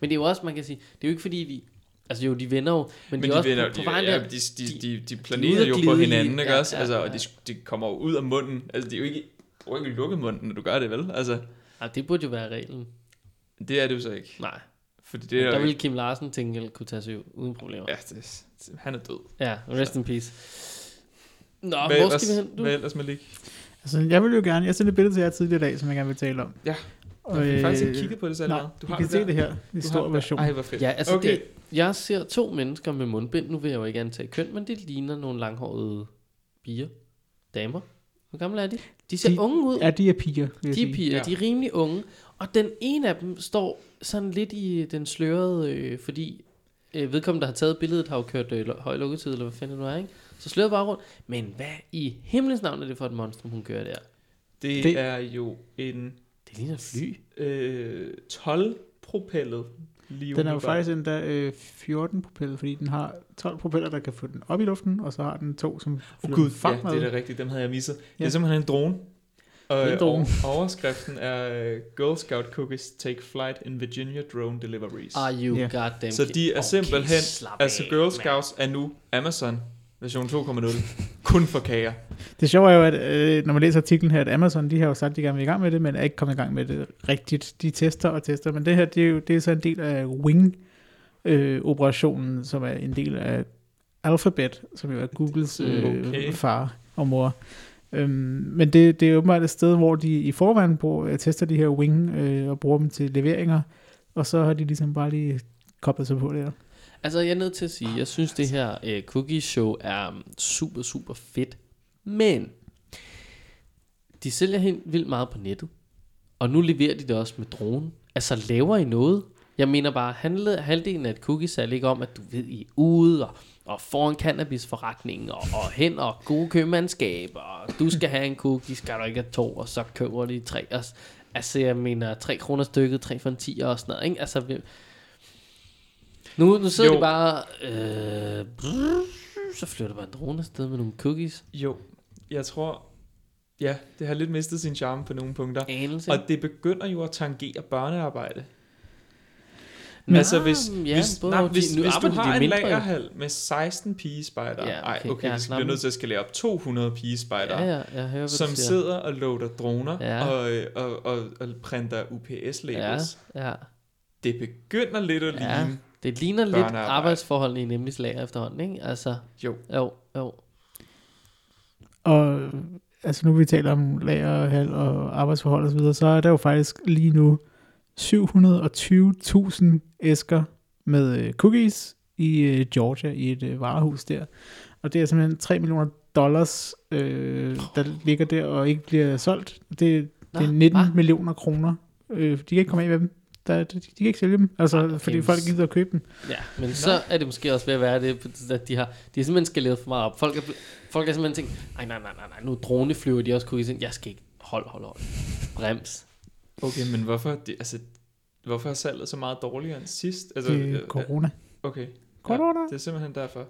Men det er jo også, man kan sige, det er jo ikke fordi, vi... Altså jo, de vender jo, men, men, de, de, også vender, på, på de, vejen ja, der. de, de, de- de, de de er planerer ude jo på hinanden, ikke ja, også? ja, Altså, ja. og de, de kommer jo ud af munden. Altså, det er jo ikke, har ikke lukket munden, når du gør det, vel? Altså, Nej, det burde jo være reglen. Det er det jo så ikke. Nej, Fordi det det er der ville Kim Larsen tænke, at kunne tage sig ud uden problemer. ja, det, han er død. Ja, rest in peace. Nå, Hvad hvor ellers, skal vi hen? Du? hvad ellers, Malik? Altså, jeg vil jo gerne, jeg sendte et billede til jer tidligere i dag, som jeg gerne vil tale om. Ja. Og, Jeg har faktisk øh, ikke kigget på det så nej, meget. du har kan se det her, i stor det version. Ej, hvor fedt. Ja, altså okay. det, jeg ser to mennesker med mundbind. Nu vil jeg jo ikke antage køn, men det ligner nogle langhårede piger. Damer. Hvor gamle er de? De ser De- unge ud. Ja, de er piger, de er piger, ja. de er rimelig unge. Og den ene af dem står sådan lidt i den slørede, øh, fordi øh, vedkommende, der har taget billedet, har jo kørt øh, høj lukketid, eller hvad fanden det nu er, ikke? Så sløret bare rundt. Men hvad i himlens navn er det for et monstrum, hun kører der? Det, Det- er jo en Det ligner et fly. øh, 12-propellet lige Den er jo faktisk endda øh, 14 propeller, fordi den har 12 propeller, der kan få den op i luften, og så har den to, som Oh, Gud, ja, det er da rigtigt. Dem havde jeg misset. Ja. Det er simpelthen en drone. Drone. og overskriften er uh, Girl Scout cookies take flight in Virginia drone deliveries. Are you yeah. goddamn Så de er okay, simpelthen, altså Girl. Scouts er nu Amazon version 2.0. Kun for kager. Det sjove er jo, at øh, når man læser artiklen her, at Amazon, de har jo sagt, at de gerne vil i gang med det, men er ikke kommet i gang med det rigtigt. De tester og tester, men det her, det er jo det er så en del af Wing-operationen, som er en del af Alphabet, som jo er Googles øh, okay. far og mor. Øhm, men det, det er åbenbart et sted, hvor de i forvejen bruger, øh, tester de her Wing øh, og bruger dem til leveringer, og så har de ligesom bare lige koblet sig på det her. Altså, jeg er nødt til at sige, jeg synes, det her øh, cookie show er um, super, super fedt. Men, de sælger helt vildt meget på nettet. Og nu leverer de det også med dronen. Altså, laver I noget? Jeg mener bare, handlede, halvdelen af et cookie salg ikke om, at du ved, I er ude og, og får en cannabisforretning og, og hen og gode købmandskab, og du skal have en cookie, skal du ikke have to, og så køber de tre. Og, altså, jeg mener, 3 kroner stykket, 3 for en 10 og sådan noget, ikke? Altså, nu, nu sidder Jo. de bare... Øh, brrr, så flyver der bare en drone afsted med nogle cookies. Jo, jeg tror... Ja, det har lidt mistet sin charme på nogle punkter. Anelse. Og det begynder jo at tangere børnearbejde. Men- altså, hvis, Ja, hvis, både nej, hvis, nu hvis du har en mindre, lagerhal med 16 pigespejder, Ja, ja, okay, Ej, okay ja, vi skal blive nødt til at skalere op 200 pigespejder, Ja, ja, jeg hører, som sidder og loader droner Ja. og, øh, og, og, og printer UPS-labels. Ja, ja. Det begynder lidt at Ja. ligne. Det ligner lidt arbejdsforholdene i Nemlig lager efterhånden, ikke? Altså, Jo. jo, jo. Og altså nu vi taler om lagerhal og arbejdsforhold og så videre, så er der jo faktisk lige nu 720.000 æsker med øh, cookies i øh, Georgia i et øh, varehus der. Og det er simpelthen 3 millioner dollars, øh, der ligger der og ikke bliver solgt. Det, det er Nå, 19 hva? millioner kroner. Øh, de kan ikke komme af med dem. Der, de, de kan ikke sælge dem, altså, okay. okay, fordi folk gider at købe dem. Ja, men så er det måske også ved at være det, at de har, de har simpelthen skaleret for meget op. Folk er, folk er simpelthen tænkt, nej, nej, nej, nej, nu droneflyver de også cookies ind. Jeg skal ikke, hold, hold, hold. Brems. Okay, men hvorfor, det, altså, hvorfor er salget så meget dårligere end sidst? Altså, Det øh, er corona. Okay, Corona. det er simpelthen derfor.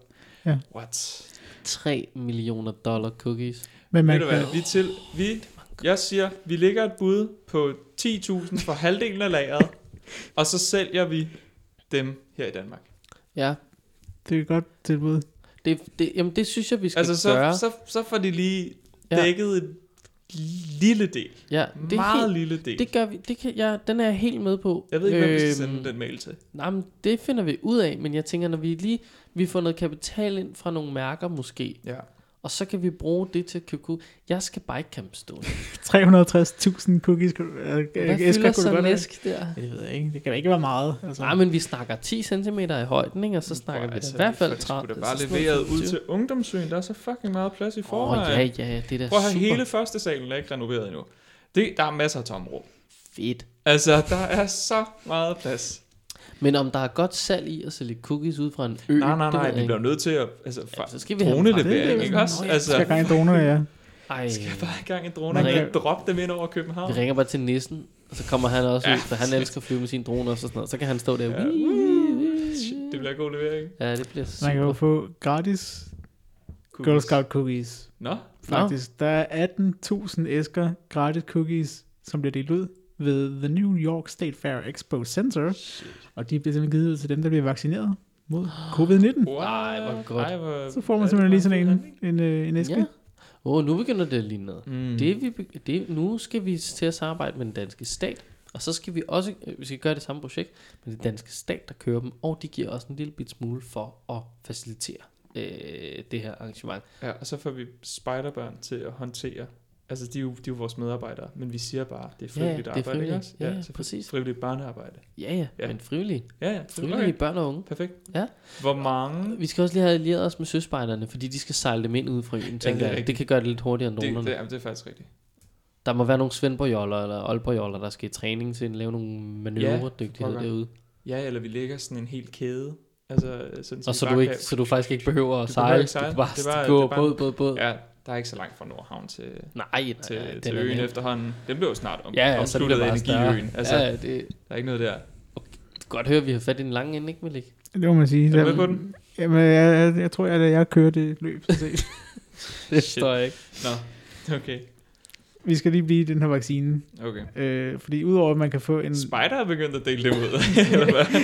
Ja. What? 3 millioner dollar cookies. Men man Ved du hvad, vi til, vi, jeg siger, vi lægger et bud på 10.000 for halvdelen af lageret, og så sælger vi dem her i Danmark. Ja, det er et godt tilbud. det, det, jamen det synes jeg, vi skal Altså, så, gøre. så, så får de lige Ja. dækket en lille del. ja, Det er meget helt, lille del. det gør vi. Det kan, ja, den er jeg helt med på. jeg ved ikke, hvem vi skal Øhm, sende den mail til. Nej, men det finder vi ud af, men jeg tænker, når vi lige vi får noget kapital ind fra nogle mærker måske, Ja. Og så kan vi bruge det til at købe cookies. Jeg skal bare ikke campe stående. 360.000 cookies. øh, Hvad fylder kunne du så godt en have. æsk der? Ja, det ved jeg ikke. Det kan da ikke være meget. Altså. Nej, men vi snakker 10 cm i højden, ikke? og så snakker vi da i hvert fald 30. Det bare leveret ud til ungdomssøen. Der er så fucking meget plads i Åh, forvejen. ja, ja, det er da Prøv at have super hele første salen er ikke renoveret endnu. Det, der er masser af tomrum. fedt. Altså, der er så meget plads. Men om der er godt salg i at sælge cookies ud fra en ø, Nej, nej, det nej, vi bliver nødt til at... Altså, Ja, så skal vi have dronelevering, er ikke også? Nå, ja. Altså, Skal jeg gang i droner, ja. Ej, skal jeg bare i gang i droner, Man kan kan- droppe dem ind over København. vi ringer bare til nissen, og så kommer han også Ja, ud, for han elsker at flyve med sine droner og sådan noget. Så kan han stå der. Ja. Det bliver god levering. Ja, det bliver Man kan jo super. få gratis Girl Scout cookies. Nå, Faktisk. Der er 18.000 æsker gratis cookies, som bliver delt ud ved The New York State Fair Expo Center. Og de bliver simpelthen givet ud til dem, der bliver vaccineret mod covid-19. wow. Ej, hvor godt. Ej, hvor, Så får man simpelthen lige sådan det en, en, øh, en æske. Ja. Åh, oh, nu begynder det at ligne noget. Mm. Det, vi, det, nu skal vi til at samarbejde med den danske stat, og så skal vi også, øh, vi skal gøre det samme projekt med den danske stat, der kører dem, og de giver også en lille bit smule for at facilitere øh, det her arrangement. Ja, og så får vi spejderbørn til at håndtere. Altså, de er jo, de er jo vores medarbejdere, men vi siger bare, det er Ja, ja, frivilligt det er arbejde, ikke frivilligt. også? Ja, ja, så præcis. Frivilligt børnearbejde. Ja, ja, Ja. ja. men frivillige. Ja, ja. Frivillige Okay. børn og unge. Perfekt. Ja. Hvor mange... Vi skal også lige have allieret os med søspejderne, fordi de skal sejle dem ind ud fra øen, tænker det er jeg. Det kan gøre det lidt hurtigere end Det, det, jamen, det er faktisk rigtigt. Der må være nogle Svendborg-joller eller Aalborg-joller, der skal i træning til at lave nogle manøvredygtighed pokker. derude. Ja, eller vi lægger sådan en hel kæde. Altså, sådan, Og så du, ikke, kan- så du faktisk ikke behøver at Du sejle. ikke sejle. Du kan bare, Det bare- gå det båd, båd, båd. Ja, der er ikke så langt fra Nordhavn til, Nej, nej, til, nej, til den øen efterhånden. Den bliver jo snart om, Ja, ja, omsluttet af energiøen. Altså, ja, det der er ikke noget der. du kan godt høre, at vi har fat i den lange ende, ikke Malik? Det må man sige. Er du med på den? Jamen, jeg, jeg, jeg tror, at jeg kører det løb. Så. Det står jeg ikke. Nå, okay. Vi skal lige blive i den her vaccine. Okay. Øh, fordi udover at man kan få en... Spider er begyndt at dele det ud. Eller hvad?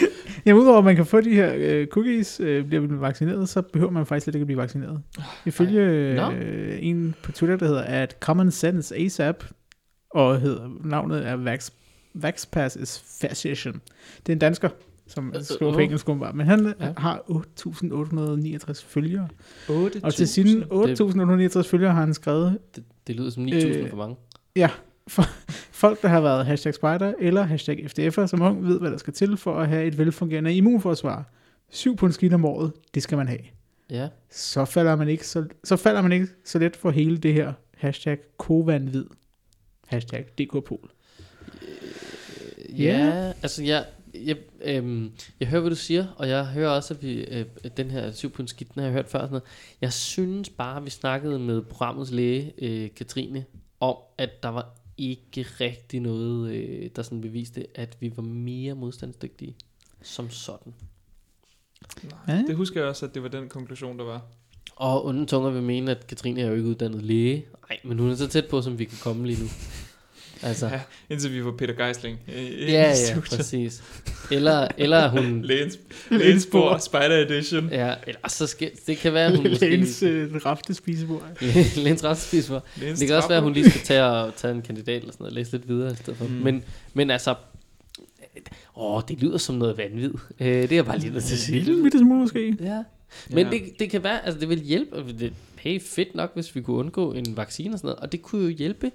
Jamen, udover at man kan få de her øh, cookies, øh, bliver man vaccineret, så behøver man faktisk slet ikke at blive vaccineret. Ifølge Nå. øh, en på Twitter, der hedder at Common Sense ASAP, og hedder, navnet er Vax, VaxPass is Fascism. Det er en dansker, som Øh, skriver på øh. engelsk åbenbart, men han Ja. ja. har 8.869 følgere. 8. Og til sine 8.869 følgere har han skrevet, Det, det lyder som 9.000 Øh, for mange. folk, der har været hashtag spider eller hashtag FDF'er som ung, ved, hvad der skal til for at have et velfungerende immunforsvar. Syv pund skidt om året, det skal man have. Ja. så falder man ikke så, så falder man ikke så let for hele det her hashtag kovanvid. Hashtag DKPol. Ja, ja altså jeg, jeg, øhm, jeg hører, hvad du siger, og jeg hører også, at vi, øh, den her 7 pund skidt, den har jeg hørt før. Sådan noget. Jeg synes bare, at vi snakkede med programmets læge, øh, Katrine, om, at der var ikke rigtig noget, øh, der sådan beviste, at vi var mere modstandsdygtige som sådan. Nej, Ja. det husker jeg også, at det var den konklusion, der var. Og onde tunger vil mene, at Katrine er jo ikke uddannet læge. Nej, men hun er så tæt på, som vi kan komme lige nu. Altså, Ja, indtil vi får Peter Geisling. i- i ja, ja, præcis. Eller, eller er hun... Lægens, Lægens Spider Edition. Ja, eller så skal, det kan være, at hun måske... Lægens øh, rafte spisebord. Lægens retsspis for. Lægens Det kan også være, at hun lige skal tage, og, tage en kandidat eller sådan noget, og læse lidt videre i stedet for. Mm. Men, men altså, åh, det lyder som noget vanvid. Øh, det er jeg bare lige nødt til at sige. Lille bitte smule måske. Ja. Men Ja. det, det kan være, altså det vil hjælpe, det, hey, fedt nok, hvis vi kunne undgå en vaccine og sådan noget, og det kunne jo hjælpe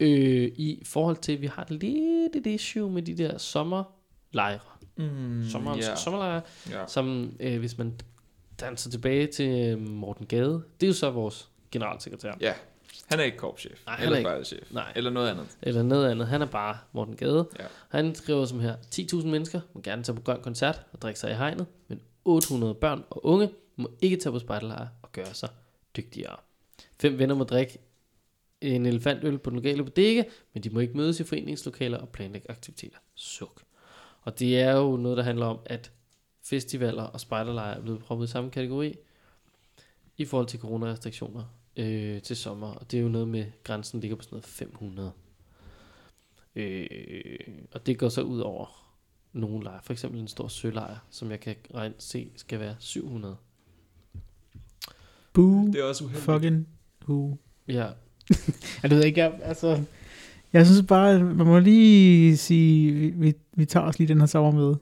øh, i forhold til, at vi har lidt et issue med de der sommerlejre, Mm, sommer, ja. sommerlejre, ja. som øh, hvis man danser tilbage til øh, Morten Gade, det er jo så vores generalsekretær, ja. Han er ikke korpschef. Nej, han eller er ikke- spejderchef. nej. Eller noget andet. eller noget andet, han er bare Morten Gade. Ja. Han skriver som her, 10.000 mennesker må gerne tage på grøn koncert og drikke sig i hegnet, men 800 børn og unge må ikke tage på spejderlejre og gøre sig dygtigere. Fem venner må drikke en elefantøl på den lokale bodega, men de må ikke mødes i foreningslokaler og planlægge aktiviteter. Suk. Og det er jo noget, der handler om, at festivaler og spejderlejre er blevet proppet i samme kategori i forhold til coronarestriktioner øh, til sommer. Og det er jo noget med, grænsen ligger på sådan noget 500. Øh, og det går så ud over nogle lejre. For eksempel en stor sølejr, som jeg kan regne se skal være 700. Boo. Det er også uheldigt. Fucking who. Ja, Jeg ved ikke, jeg, altså... Jeg synes bare, man må lige sige, vi, vi, vi tager os lige den her sommer med.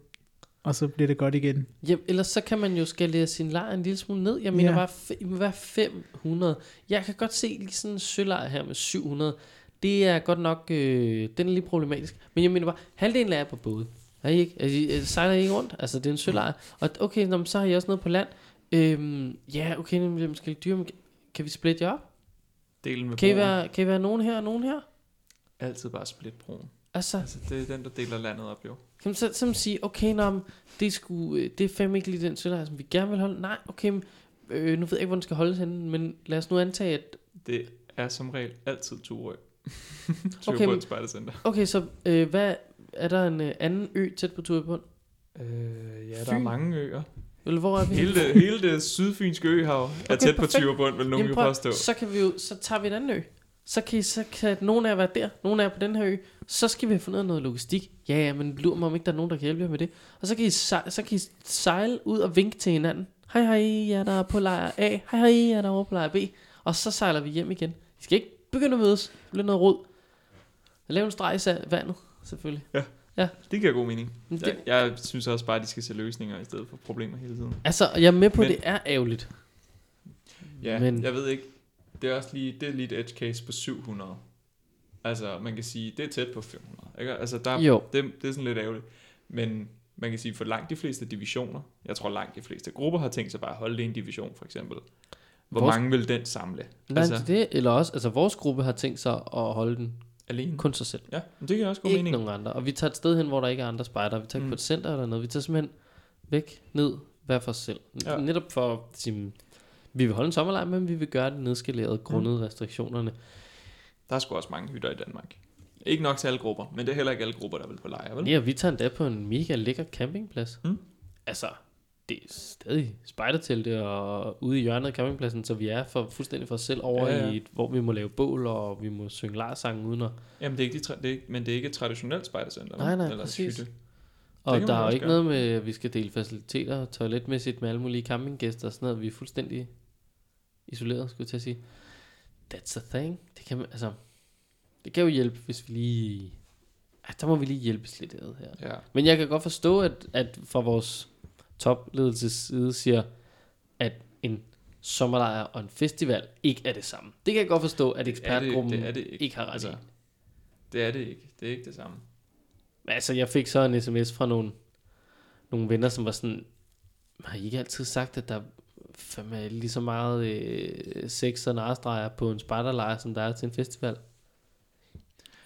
Og så bliver det godt igen. Ja, ellers så kan man jo skalere sin lejr en lille smule ned. Jeg mener Ja. bare, være 500. Jeg kan godt se lige sådan en sølejr her med 700. Det er godt nok, øh, den er lige problematisk. Men jeg mener bare, halvdelen er på både. Er I ikke? Altså, I, øh, sejler I ikke rundt? Altså, det er en sølejr. Og okay, nå, så har I også noget på land. Øhm, ja, okay, men det er måske men kan vi splitte jer op? Delen med Kan I, broen. være, kan I være nogen her og nogen her? Altid bare split broen. Altså, Altså, det er den, der deler landet op, jo. Kan man så, så sige, okay, nå, men det, er sgu, øh, det er fandme ikke lige den sølejr, som vi gerne vil holde. Nej, okay, men, øh, nu ved jeg ikke, hvor den skal holdes henne, men lad os nu antage, at... Det er som regel altid Turø. Okay, Turø men-. Okay, så øh, hvad, er der en øh, anden ø tæt på Turebund? Øh, ja, der Fyn. er mange øer. Eller hvor er vi? Hele det, hele det sydfynske øhav er Okay, tæt på perfekt. Tyverbund, vil nogen Jamen, prøv, påstå. så kan vi jo, så tager vi en anden ø. Så kan, I, så kan nogen af jer være der, nogen af jer på den her ø. Så skal vi have fundet noget logistik. Ja, ja, men lurer mig om ikke, der er nogen, der kan hjælpe jer med det. Og så kan I, sej- så kan I sejle ud og vinke til hinanden. Hej, hej, jeg er der på lejr A. Hej, hej, jeg er der over på lejr B. Og så sejler vi hjem igen. I skal ikke begynde at mødes. Det bliver noget rod. Lav en streg i vandet, selvfølgelig. Det giver god mening. Men det, Jeg, jeg synes også bare, at de skal se løsninger i stedet for problemer hele tiden. Altså, jeg er med på, at Men- det er ærgerligt. Ja, Men- jeg ved ikke. Det er også lige, det er lige et edge case på 700. Altså, man kan sige, det er tæt på 500. Ikke? Altså, der, Jo. det, det er sådan lidt ærgerligt. Men man kan sige, for langt de fleste divisioner, jeg tror langt de fleste grupper har tænkt sig bare at holde det i en division, for eksempel. Hvor Vores- mange vil den samle? Nej, Altså- altså, det, eller også, altså vores gruppe har tænkt sig at holde den Alene? kun sig selv. Ja, men det giver også god ikke mening. nogen andre. Og vi tager et sted hen, hvor der ikke er andre spejder. Vi tager mm. Mm. på et center eller noget. Vi tager simpelthen væk, ned, hver for os selv. Ja. Ja. Netop for at sige, vi vil holde en sommerlejr, men vi vil gøre det nedskaleret grundet mm. restriktionerne. Der er sgu også mange hytter i Danmark. Ikke nok til alle grupper, men det er heller ikke alle grupper, der vil på lejr, vel? Ja, vi tager endda på en mega lækker campingplads. Mm. Altså, det er stadig spejdertelte og ude i hjørnet af campingpladsen, så vi er for, fuldstændig for os selv over ja, Ja, i, et, hvor vi må lave bål, og vi må synge larsange uden at... Jamen, det er ikke de tra- det er, ikke- men det er ikke et traditionelt spejdercenter? Nej, nej, Eller præcis. hytte. Og der er jo ikke gøre. noget med, at vi skal dele faciliteter toiletmæssigt med alle mulige campinggæster og sådan noget. Vi er fuldstændig isoleret, skulle jeg til at sige. That's a thing. Det kan, man, altså, det kan jo hjælpe, hvis vi lige... Ja, der må vi lige hjælpes lidt ad her. Ja. Men jeg kan godt forstå, at, at fra vores topledelses side siger, at en sommerlejr og en festival ikke er det samme. Det kan jeg godt forstå, at Det er det- ekspertgruppen det er det ikke. ikke har ret Altså. Det er det ikke. Det er ikke det samme. Altså, jeg fik så en sms fra nogle, nogle venner, som var sådan, har I ikke altid sagt, at der fandme er lige så meget øh, sex og narstreger på en spejderlejr, som der er til en festival?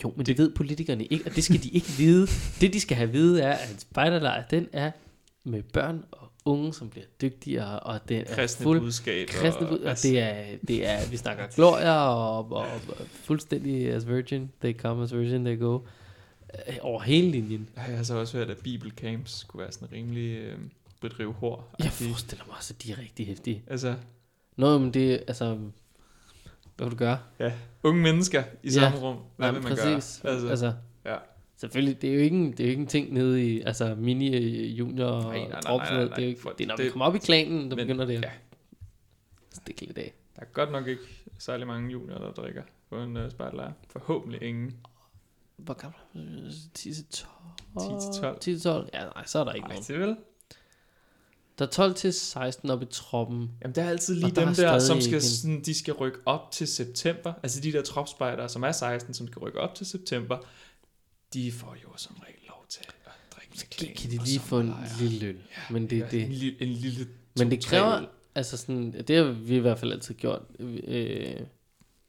Jo, men det ved politikerne ikke, og det skal de ikke vide. Det, de skal have vide, er, at en spejderlejr, den er med børn og unge, som bliver dygtigere, og den er Kristne fuld budskab. kristne bud, og altså, det er, det er, vi snakker gloria og, og, og fuldstændig as virgin, they come as virgin, they go, øh, over hele linjen. Jeg har så også hørt, at bibelcamps skulle være sådan rimelig øh, bedrive hår. Jeg forestiller mig også, at de er rigtig hæftige. Altså, Nå, men det altså... Hvad vil du gøre? Unge mennesker i Ja. samme rum. Hvad Nej, vil man præcis. gøre? Altså, altså ja. Selvfølgelig, det er jo ikke en, det er jo ikke en ting nede i, altså mini øh, junior og Nej, nej, nej, nej, noget. nej, det er jo ikke, det er når det- vi kommer op i klanen, der men- begynder det at ja. stikke lidt af. Der er godt nok ikke særlig mange juniorer, der drikker på en uh, spejllejr. Forhåbentlig ingen. Hvor gammel er du? 10 til 12? 10 til 12. 10 til 12? Ja, nej, så er der ikke Nej, nogen. det vel. Der er 12 til 16 oppe i troppen. Jamen, der er altid lige der dem er der, som skal, sådan, de skal rykke op til september. Altså de der tropspejdere, som er 16, som skal rykke op til september, de får jo som regel lov til at drikke med Kan, de lige få en lille løn? Ja, Men det, det, En, lille, en lille men det kræver, øl. altså sådan, det har vi i hvert fald altid gjort. Øh,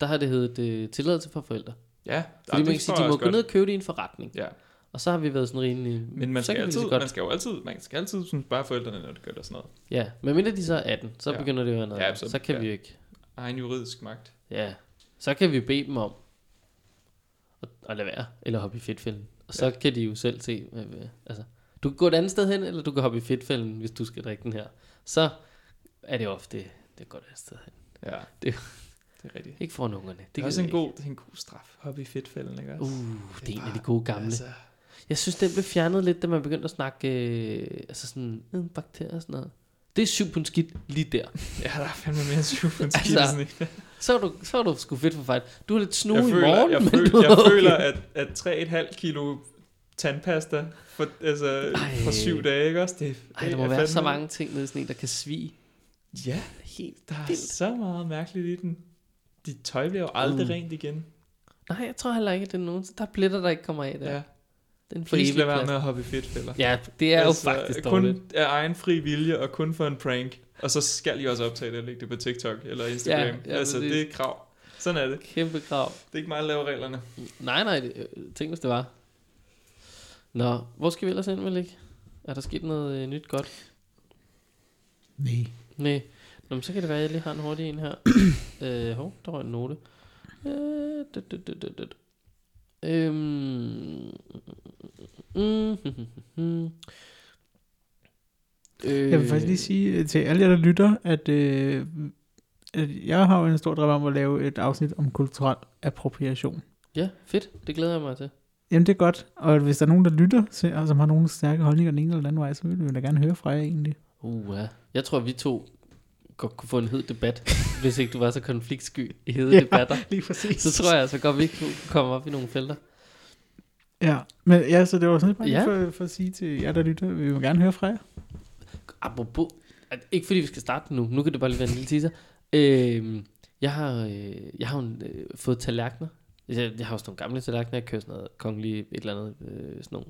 der har det heddet øh, tilladelse for forældre. Ja, Fordi man kan sige, de må gå ned og købe det i en forretning. Ja, Og så har vi været sådan rimelig... men man skal, altid, godt, man skal jo altid, man skal altid sådan bare forældrene, når det gør det sådan noget. Ja, men mindre de så er 18, så Ja. begynder det jo at være noget. Ja, så- så, kan ja. vi ikke. Egen juridisk magt. Ja, så kan vi bede dem om at, at lade være, eller hoppe i fedtfælden. Og så Ja. kan de jo selv se, øh, altså, du kan gå et andet sted hen, eller du kan hoppe i fedtfælden, hvis du skal drikke den her. Så er det ofte, det går et andet sted hen. Ja, Det- det er rigtigt. Ikke for ungerne. Det, Det er også en god, det er en god straf. Hoppe i fedtfælden, ikke også? Uh, det er en af de gode gamle. Altså, Jeg synes, den blev fjernet lidt, da man begyndte at snakke øh, altså sådan, øh, bakterier og sådan noget. Det er syv pund skidt lige der. ja, der er fandme mere end syv på en Altså. Så er du, så er du sgu fedt for fejl. Du har lidt snue jeg i føler, morgen, jeg, men føler, du jeg er føler at, at 3,5 kilo tandpasta for, altså, Ej. for syv dage, ikke også? Det, Ej, der det må være så mange ting nede i sådan en, der kan svige. Ja, Helt der er vildt. så meget mærkeligt i den. Dit tøj bliver jo aldrig Uh. rent igen. Nej, jeg tror heller ikke, at det er nogen. Der er pletter, der ikke kommer af der. Ja. Den for Please lad være med at hoppe i fedtfælder. Ja, det er altså, jo faktisk kun dårligt. af egen fri vilje og kun for en prank. Og så skal I også optage det og lægge det på TikTok eller Instagram. Ja, ja, altså, det er et krav. Sådan er det. Kæmpe krav. Det er ikke mig, der laver reglerne. Nej, nej, det, tænk hvis det var. Nå, hvor skal vi ellers ind, Malik? Er der sket noget øh, nyt godt? Nej. Nej. Nå, men så kan det være, at jeg lige har en hurtig en her. øh, hov, der var en note. Øh. Øhm, mm, mm, mm, øh, Jeg vil faktisk lige sige øh, til alle jer, der lytter, at, øh, at jeg har jo en stor drøm om at lave et afsnit om kulturel appropriation. Ja, fedt. Det glæder jeg mig til. Jamen det er godt, og hvis der er nogen, der lytter, og som har nogle stærke holdninger den ene eller den anden vej, så vil vi da gerne høre fra jer egentlig. Uh, ja. Jeg tror, vi to godt kunne få en hed debat, hvis ikke du var så konfliktsky i hede Ja. debatter. Lige præcis. Så tror jeg, så godt vi ikke kunne komme op i nogle felter. Ja, men ja, så det var sådan bare ja. for, for at sige til jer, der lytter, vi vil gerne høre fra jer. Apropos, at, ikke fordi vi skal starte nu, nu kan det bare lige være en lille teaser. Øh, jeg har, øh, jeg har jo, øh, fået tallerkener. Jeg, jeg har også nogle gamle tallerkener, jeg kører sådan noget kongelige, et eller andet, øh, sådan nogle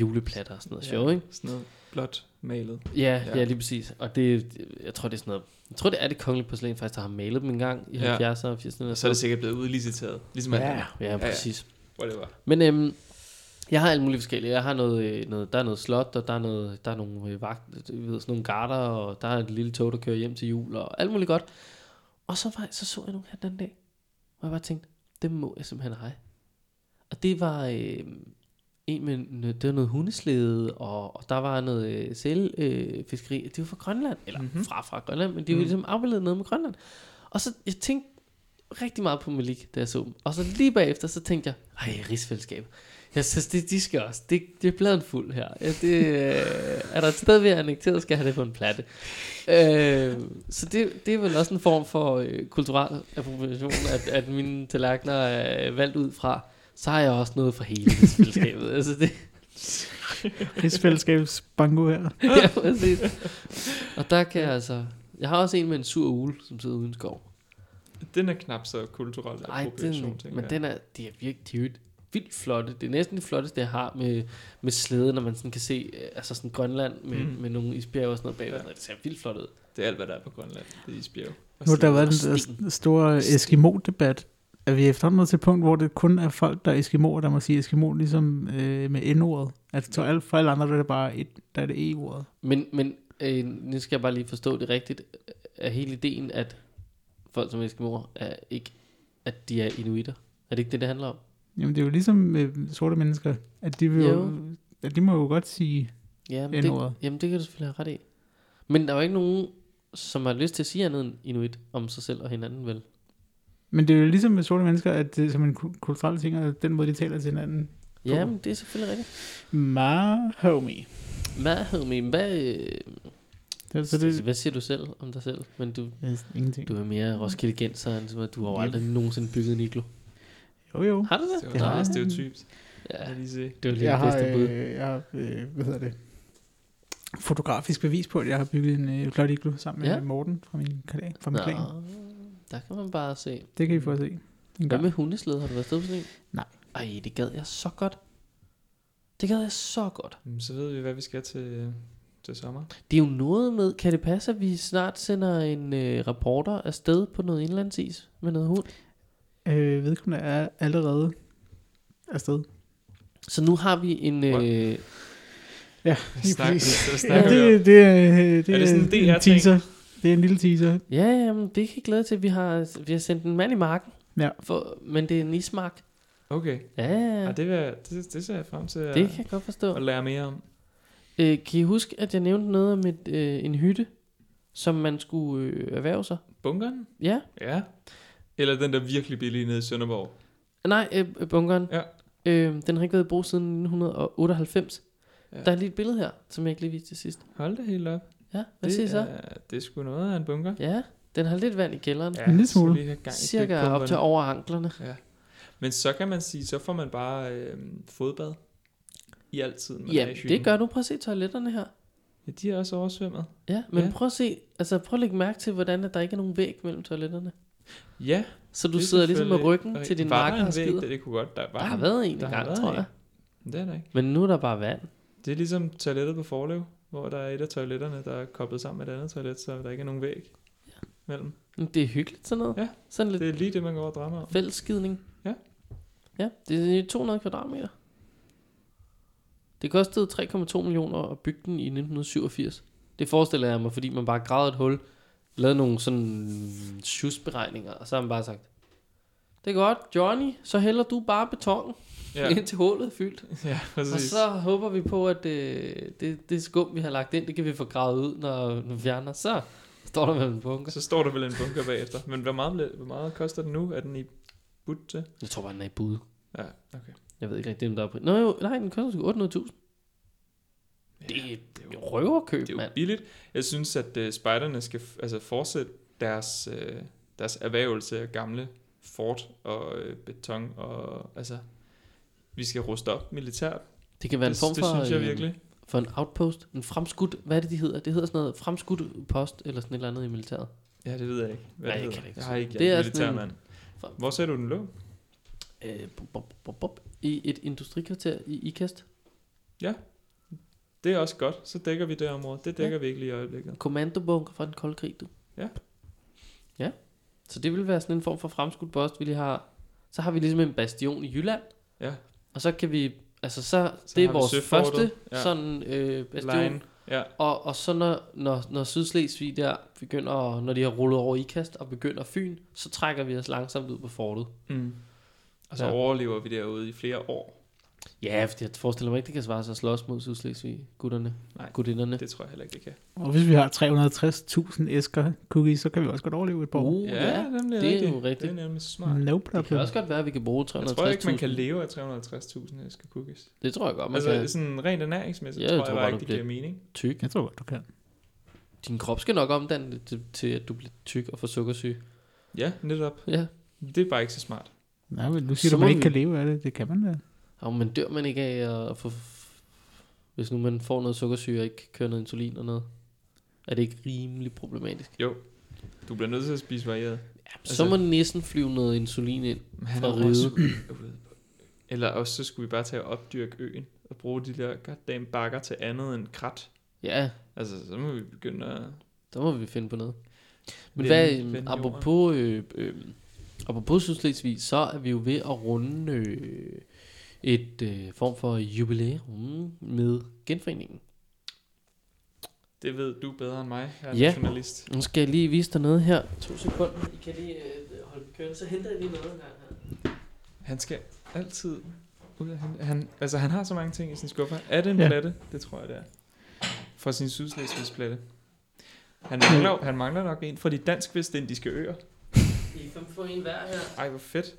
juleplatter og sådan noget ja. sjov, ikke? Sådan noget blot malet. Ja, Ja. ja, ja, lige præcis. Og det, jeg tror, det er sådan noget, jeg tror, det er det kongelige porcelæn faktisk, der har malet dem en gang i Ja. 70'erne og 80'erne. Og så er det sikkert blevet udliciteret. Ligesom Ja. andet. Ja, præcis. Whatever. Men øhm, jeg har alt muligt forskellige. Jeg har noget, øh, noget, der er noget slot, og der er, noget, der er nogle øh, vagt, ved, sådan nogle garter, og der er et lille tog, der kører hjem til jul, og alt muligt godt. Og så, var, så så jeg nogle her den dag, og jeg bare tænkte, det må jeg simpelthen have. Og det var øh, en med, det var noget hundeslæde, og, og der var noget øh, sælfiskeri. Øh, det var fra Grønland, eller Mhm. mm-hmm. fra fra Grønland, men de var Mhm. ligesom afbildet noget med Grønland. Og så, jeg tænkte rigtig meget på Malik, da jeg så dem. Og så lige bagefter, så tænkte jeg, ej, rigsfællesskab. Jeg synes, det, de skal også. Det, det er bladet fuld her. Ja, det, øh, er der et sted, vi er annekteret, skal jeg have det på en platte. Øh, så det, det er vel også en form for øh, kulturel appropriation, at, at mine tallerkener er valgt ud fra. Så har jeg også noget for hele rigsfællesskabet. altså det, Rigsfællesskabs bango her. ja, præcis. Og der kan jeg altså... Jeg har også en med en sur ule, som sidder uden skov. Den er knap så kulturel Nej, appropriation, den, tænker men jeg. den er, de er virkelig vildt flotte. Det er næsten det flotteste, jeg har med, med slæde, når man sådan kan se øh, altså sådan Grønland med, mm. med nogle isbjerge og sådan noget bagved. Ja. Det ser vildt flot ud. Det er alt, hvad der er på Grønland. Det er isbjerg. Og Nu har der været den der store Sten. Eskimo-debat. Er vi efterhånden nået til et punkt, hvor det kun er folk, der er Eskimoer, der må sige Eskimo, ligesom øh, med N-ordet? Altså for alle, for alle andre, der er det bare et, der er det E-ordet. Men, men øh, nu skal jeg bare lige forstå det rigtigt. Er hele ideen, at folk som Eskimoer er ikke, at de er inuiter? Er det ikke det, det handler om? Jamen det er jo ligesom med sorte mennesker, at de, vil jo. Jo. at de må jo godt sige Ja, men det, jamen det kan du selvfølgelig have ret i. Men der er jo ikke nogen som har lyst til at sige andet end inuit om sig selv og hinanden, vel? Men det er jo ligesom med sorte mennesker, at det er som en ku- kulturel ting, og den måde, de taler til hinanden. Ja, men det er selvfølgelig rigtigt. Ma homie. Hvad, homie, hvad, øh, Det, så det, hvad siger du selv om dig selv? Men du, ingenting. du er mere Roskilde Genser, end du har jo aldrig nogensinde bygget en iglo. Jo, jo. Har du det? Det var Det har meget jeg. stereotypt. Ja, Lad lige se. det var lige Jeg det har, bedste bud. øh, jeg har øh, hvad hedder det, fotografisk bevis på, at jeg har bygget en øh, flot iglo sammen med Ja. Morten fra min, klan- fra min. Nå, der kan man bare se. Det kan I få at se. En Hvad med hundeslede? Har du været afsted på sådan en? Nej. Ej, det gad jeg så godt. Det gad jeg så godt. Så ved vi, hvad vi skal til, til sommer. Det er jo noget med, kan det passe, at vi snart sender en øh, reporter afsted på noget indlandsis med noget hund? Øh, vedkommende er allerede afsted. Så nu har vi en... Øh, Ja, lige Snak, præcis. Ja, snakker vi om. det, det, er, det, Er det sådan en en teaser. Det er en lille teaser. ja, jamen, det kan jeg glæde til. Vi har, vi har sendt en mand i marken. Ja. For, men det er en ismark. Okay. Ja, ja, Ja, det, vil, det, det ser jeg frem til at, det kan jeg godt forstå. at lære mere om. Øh, kan I huske, at jeg nævnte noget om et, øh, en hytte, som man skulle øh, erhverve sig? Bunkeren? Ja. Ja. Eller den der virkelig billige nede i Sønderborg. Nej, øh, øh, bunkeren. Ja. Øh, den har ikke været i brug siden 1998. Ja. Der er lige et billede her, som jeg ikke lige viste til sidst. Hold da helt op. Ja, hvad det siger I så? Er, det er sgu noget af en bunker. Ja, den har lidt vand i kælderen. En lille smule. Cirka op til over anklerne. Ja. Men så kan man sige, så får man bare øh, fodbad. I altid. man er Ja, det gør du. Prøv at se toiletterne her. Ja, de er også oversvømmet. Ja, men Ja. prøv at se, altså prøv at lægge mærke til, hvordan at der ikke er nogen væg mellem toiletterne. Ja. Så du er sidder ligesom med ryggen til din marker og en skider. det, det kunne godt. Der, var Der har en- været en der gang, tror en. jeg. Det er der ikke. Men nu er der bare vand. Det er ligesom toilettet på Forlev, hvor der er et af toiletterne, der er koblet sammen med et andet toilet, så der ikke er nogen væg mellem. Men Det er hyggeligt sådan noget. Ja, Sådan lidt Det er lige det, man går og drømmer om. fællesskidning. Ja. Ja, det er 200 kvadratmeter. Det kostede 3,2 millioner at bygge den i 1987. Det forestiller jeg mig, fordi man bare gravede et hul, lavede nogle sådan sjusberegninger, og så har man bare sagt, det er godt, Johnny, så hælder du bare beton ja. Indtil hullet er fyldt. ja Og præcis. så håber vi på, at øh, det, det skum, vi har lagt ind, det kan vi få gravet ud, når, når vi fjerner. Så står der med en bunker. Så står der vel en bunker bagefter. Men hvor meget, hvor meget koster den nu? Er den i bud til? Jeg tror bare, den er i bud. Ja, okay. Jeg ved ikke rigtig, om der er pris. Nå jo, nej, den koster sgu 800.000. Det Ja, er det er jo, røverkøb, det er jo mand. billigt. Jeg synes, at uh, spejderne skal altså fortsætte deres, uh, deres erhvervelse af gamle fort og uh, beton. Og, altså, vi skal ruste op militært. Det kan være en det, form det for, synes jeg virkelig. for en outpost. En fremskudt, hvad er det, de hedder? Det hedder sådan noget fremskudt post, eller sådan et eller andet i militæret. Ja, det ved jeg ikke. Hvad Nej, det jeg kan det ikke jeg har ikke Det er en- militærmand. For- Hvor sagde du, den lå? Øh, bop, bop, bop, I et industrikvarter i IKAST. Det er også godt. Så dækker vi det område. Det dækker ja. vi ikke lige i øjeblikket. Kommandobunker fra den kolde krig, du. Ja. Ja. Så det vil være sådan en form for fremskudt post, vi lige har. Så har vi ligesom en bastion i Jylland. Ja. Og så kan vi, altså så, Så det er vores Søfortet. første Ja. sådan øh, bastion. Line. Ja. Og, og så når, når, når Sydslesvig der begynder, at- når de har rullet over ikast og begynder Fyn, så trækker vi os langsomt ud på fortet. Mm. Og så ja. overlever vi derude i flere år. Ja, fordi jeg forestiller mig ikke, det kan svare sig at slås mod Sydslesvig, gutterne, Nej. gutinderne. Det tror jeg heller ikke, det kan. Og hvis vi har 360.000 æsker cookies, så kan vi også godt overleve et par år. Uh, ja, nemlig det er rigtigt. jo rigtigt. Det er nemlig smart. No det kan problem. også godt være, at vi kan bruge 360.000. Jeg tror ikke, man kan leve af 350.000 æsker cookies. Det tror jeg godt, man Altså kan. sådan rent ernæringsmæssigt, Ja, ja, jeg tror jeg tror bare ikke, du det giver mening. Tyk. Jeg tror godt, du kan. Din krop skal nok omdanne det til, til, at du bliver tyk og får sukkersyge. Ja, netop. Ja. Det er bare ikke så smart. Nej, men nu siger Så du, må man ikke vi- kan leve af det. Det kan man da. Og men dør man ikke af at få... Hvis nu man får noget sukkersyge og ikke kører noget insulin og noget? Er det ikke rimelig problematisk? Jo, du bliver nødt til at spise varieret. Ja, så må næsten flyve noget insulin ind. Han Fra Riget. Eller også så skulle vi bare tage og opdyrke øen og bruge de der goddamn bakker til andet end krat. Ja, Altså, så må vi begynde at... der må vi finde på noget. Men Vende- hvad, øh, jorden. apropos, øh, øh, apropos Sydslesvig, så er vi jo ved at runde øh, et øh, form for jubilæum med genforeningen. Det ved du bedre end mig, jeg er Ja. journalist. Nu skal jeg lige vise dig noget her. To sekunder. I kan lige øh, holde køren, så henter jeg lige noget her. Han skal altid ud af han, han, altså han har så mange ting i sin skuffer. Er det en Ja. platte? Det tror jeg, det er. Fra sin sydslesvigs platte. Han mangler, han mangler nok en fra de dansk-vestindiske øer. I kan få en hver her. Ej, hvor fedt.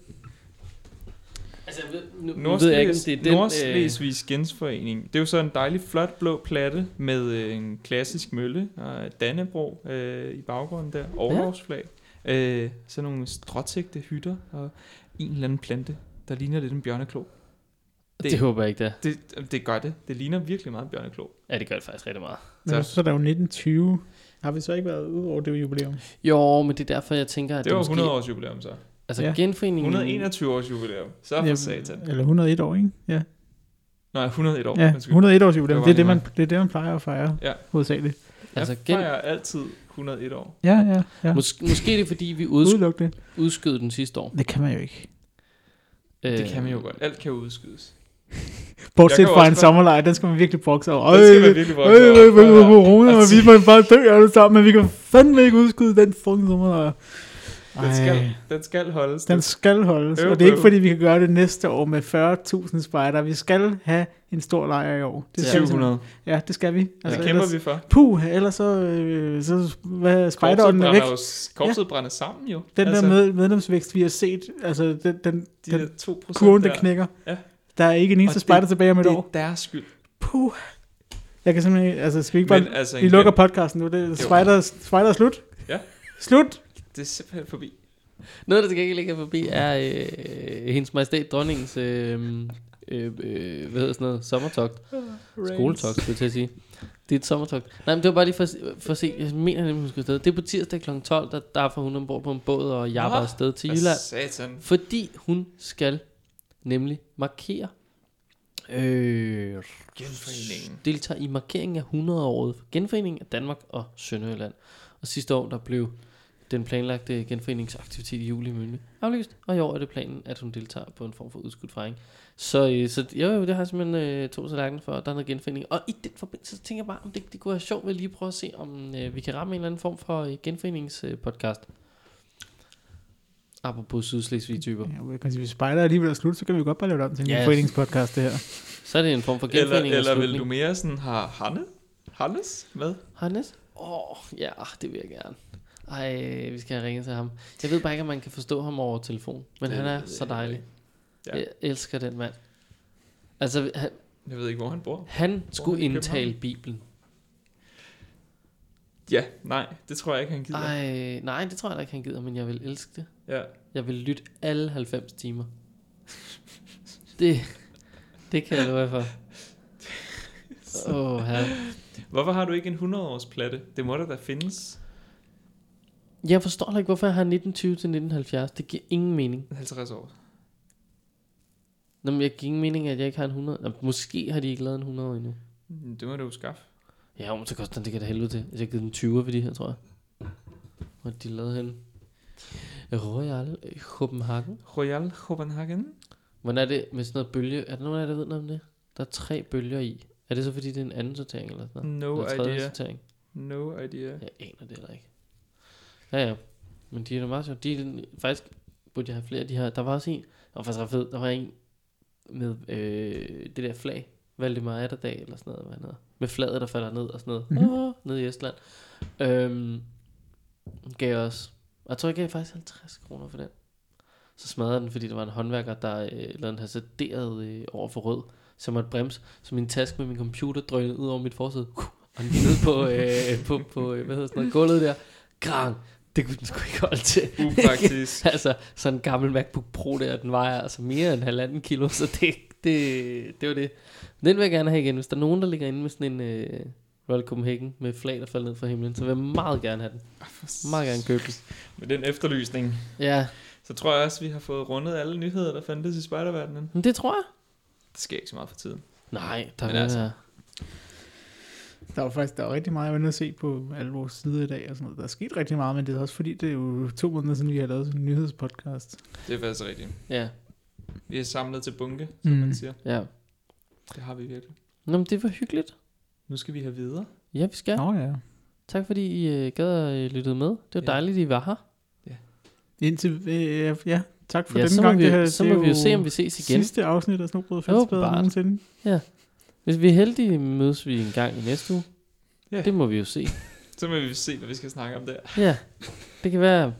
Altså, jeg ved, nu, nu ved jeg ikke, om det er den... Nordslesvigs Gensforening. Det er jo så en dejlig flot blå platte med øh, en klassisk mølle og Dannebro øh, i baggrunden der. Overlovsflag. Øh, så nogle stråtægte hytter og en eller anden plante, der ligner lidt en bjørneklo. det, det håber jeg ikke, det er. Det, det gør det. Det ligner virkelig meget bjørneklo. Ja, det gør det faktisk rigtig meget. Men så, så er der jo 1920. Har vi så ikke været ude over det jubilæum? Jo, men det er derfor, jeg tænker, at Det var måske, 100 års jubilæum så. Altså, Ja. genforeningen... 121 års jubilæum. Så for Ja, satan. Eller 101 år, ikke? Ja, Nej, 101 år. ja Undskyld. 101 års jubilæum. Det Det er det, man, det er det, man plejer at fejre, Ja. hovedsageligt. Altså, Jeg gen, fejrer altid 101 år. Ja, ja, ja. mås- måske er det, fordi vi uds- Udelukkende. udskød den sidste år. Det kan man jo ikke. Øh, Det kan man jo godt. Alt kan udskydes. Bortset fra en sommerlejr, den skal man virkelig brokse over. Den skal man virkelig øj, brokse over. øj, øj, Ja, ja. corona, og vi må bare dø alle sammen, men vi kan fandme ikke udskyde den fucking sommerlejr. Den skal, den skal holdes. den skal holdes, Øv, og det er ikke fordi, vi kan gøre det næste år med 40.000 spejder. Vi skal have en stor lejr i år. Det Ja. skal vi 700. simpelthen. Ja, det skal vi. Det Altså, kæmper ellers, vi for. Puh, ellers så, øh, så hvad, spejderen er væk. korpset brænder sammen jo. Den altså, der med, medlemsvækst, vi har set, altså den, den, de den der 2% kurven, der der. knækker. Ja. Der er ikke en eneste det- spejder tilbage om et Det år. er deres skyld. Puh. Jeg kan simpelthen ikke, altså skal vi ikke bare, Men altså, vi lukker podcasten nu, det er spider, spider er slut. Ja. Slut. Det er simpelthen forbi. Noget, der til gengæld ikke er forbi, er øh, hendes majestæt dronningens, øh, øh, øh, hvad hedder sådan noget, sommertogt. Skoletogt, skulle jeg til at sige. Det er et sommertogt. Nej, men det var bare lige for, for at se, jeg mener nemlig, hun skal afsted. Det er på tirsdag kl. 12, der, der får hun ombord på en båd og jabber Nå, afsted til Jylland. Satan. Fordi hun skal nemlig markere, øh, Genforeningen. deltager i markeringen af 100-året for genforeningen af Danmark og Sønderjylland. Og sidste år, der blev den planlagte genforeningsaktivitet i juli i Mølne aflyst, og i år er det planen, at hun deltager på en form for udskudt fejring. Så, øh, så jo, jo, det har jeg simpelthen øh, to tallerkener for, at der er noget genforening. Og i den forbindelse, så tænker jeg bare, om det, det kunne være sjovt ved lige prøve at se, om øh, vi kan ramme en eller anden form for øh, genforeningspodcast. Øh. Apropos sydslesvige typer. Ja, kan sige, hvis spider alligevel er slut, så kan vi godt bare lave det om til en Ja. yes. foreningspodcast, det her. Så er det en form for Eller, genforening. eller vil du mere sådan have Hanne? Hannes med? Hannes? Åh, oh, ja, det vil jeg gerne. Ej, vi skal have ringet til ham. Jeg ved bare ikke, om man kan forstå ham over telefon. Men Det han er ved så dejlig. Ja. Jeg elsker den mand. Altså, han, Jeg ved ikke, hvor han bor. han skulle han indtale? Bibelen. Ja, nej, det tror jeg ikke, han gider. Ej, nej, det tror jeg ikke, han gider, men jeg vil elske det. Ja. Jeg vil lytte alle 90 timer. Det, det kan jeg love for. Åh, oh, her. Hvorfor har du ikke en 100-års platte? Det må der da findes. Jeg forstår heller ikke, hvorfor jeg har 1920 til 1970. Det giver ingen mening. 50 år. Nå, men jeg giver ingen mening, at jeg ikke har en 100. Nå, måske har de ikke lavet en 100 endnu. Mm, Det må du jo skaffe. Ja, men så koster den, det kan da helvede til. Altså, Jeg har givet den 20 for de her, tror jeg. Hvor er de lavet hen? Royal Copenhagen. Royal Copenhagen. Hvordan er det med sådan noget bølge? Er der nogen af jer, der ved noget om det? Der er tre bølger i. Er det så fordi, det er en anden sortering eller sådan noget? No eller idea. sortering? No idea. Jeg aner det heller ikke. Ja, ja. Men de er da meget sjovt. De er, faktisk burde jeg have flere af de her. Der var også en, der var faktisk ret fed. Der var en med øh, det der flag. Valdemar Atterdag eller sådan noget, hvad han hedder. Med flaget, der falder ned og sådan noget. Mhm. Mm-hmm. Oh, nede i Estland. Øhm, gav. Og jeg tror, jeg gav faktisk 50 kroner for den. Så smadrede den, fordi der var en håndværker, der øh, lavede en hasarderet øh, over for rød. Jeg måtte bremse, så min taske med min computer drønede ud over mit forsæde. Og ned på, øh, på, på øh, hvad hedder sådan noget, gulvet der. Grang. Det kunne den sgu ikke holde til. Upraktisk. altså, sådan en gammel MacBook Pro der, den vejer altså mere end halvanden kilo, så det, det, det var det. Den vil jeg gerne have igen. Hvis der er nogen, der ligger inde med sådan en øh, Royal Copenhagen med flag, der falder ned fra himlen, så vil jeg meget gerne have den. Meget gerne købe den. Med den efterlysning, Ja, så tror jeg også, vi har fået rundet alle nyheder, der fandtes i spejderverdenen. men det tror jeg. Det sker ikke så meget for tiden. Nej, der Men vil altså, altså, Der var faktisk der var rigtig meget, jeg var inde at se på alle vores sider i dag og sådan noget. Der er sket rigtig meget, men det er også fordi, det er jo to måneder siden, vi har lavet en nyhedspodcast. Det er faktisk rigtigt. Ja, Vi er samlet til bunke, som Mm. man siger. ja. Det har vi virkelig. Nå, men det var hyggeligt. Nu skal vi have videre. Ja, vi skal. Nå ja. Tak fordi I øh, gad at lytte med. Det var Ja. dejligt, I var her. Indtil, øh, ja, tak for ja, må, gang. vi, det her, så det må vi jo se, om vi ses igen. Sidste afsnit af Snobrød Fældsbad Åbenbart. nogensinde. Hvis vi er heldige, mødes vi en gang i næste uge. Ja. Det må vi jo se. Så må vi se, hvad vi skal snakke om der. Ja, det kan være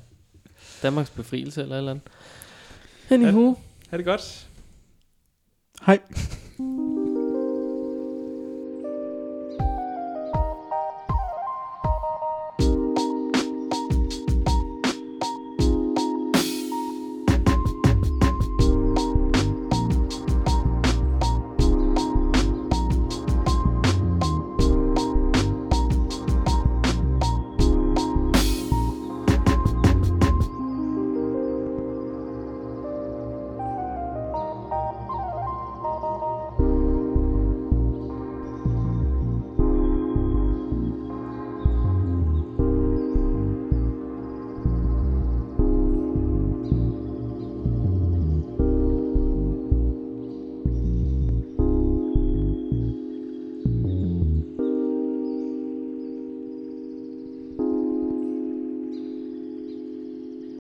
Danmarks befrielse eller et eller andet. Anywho. Ha' det godt. Hej.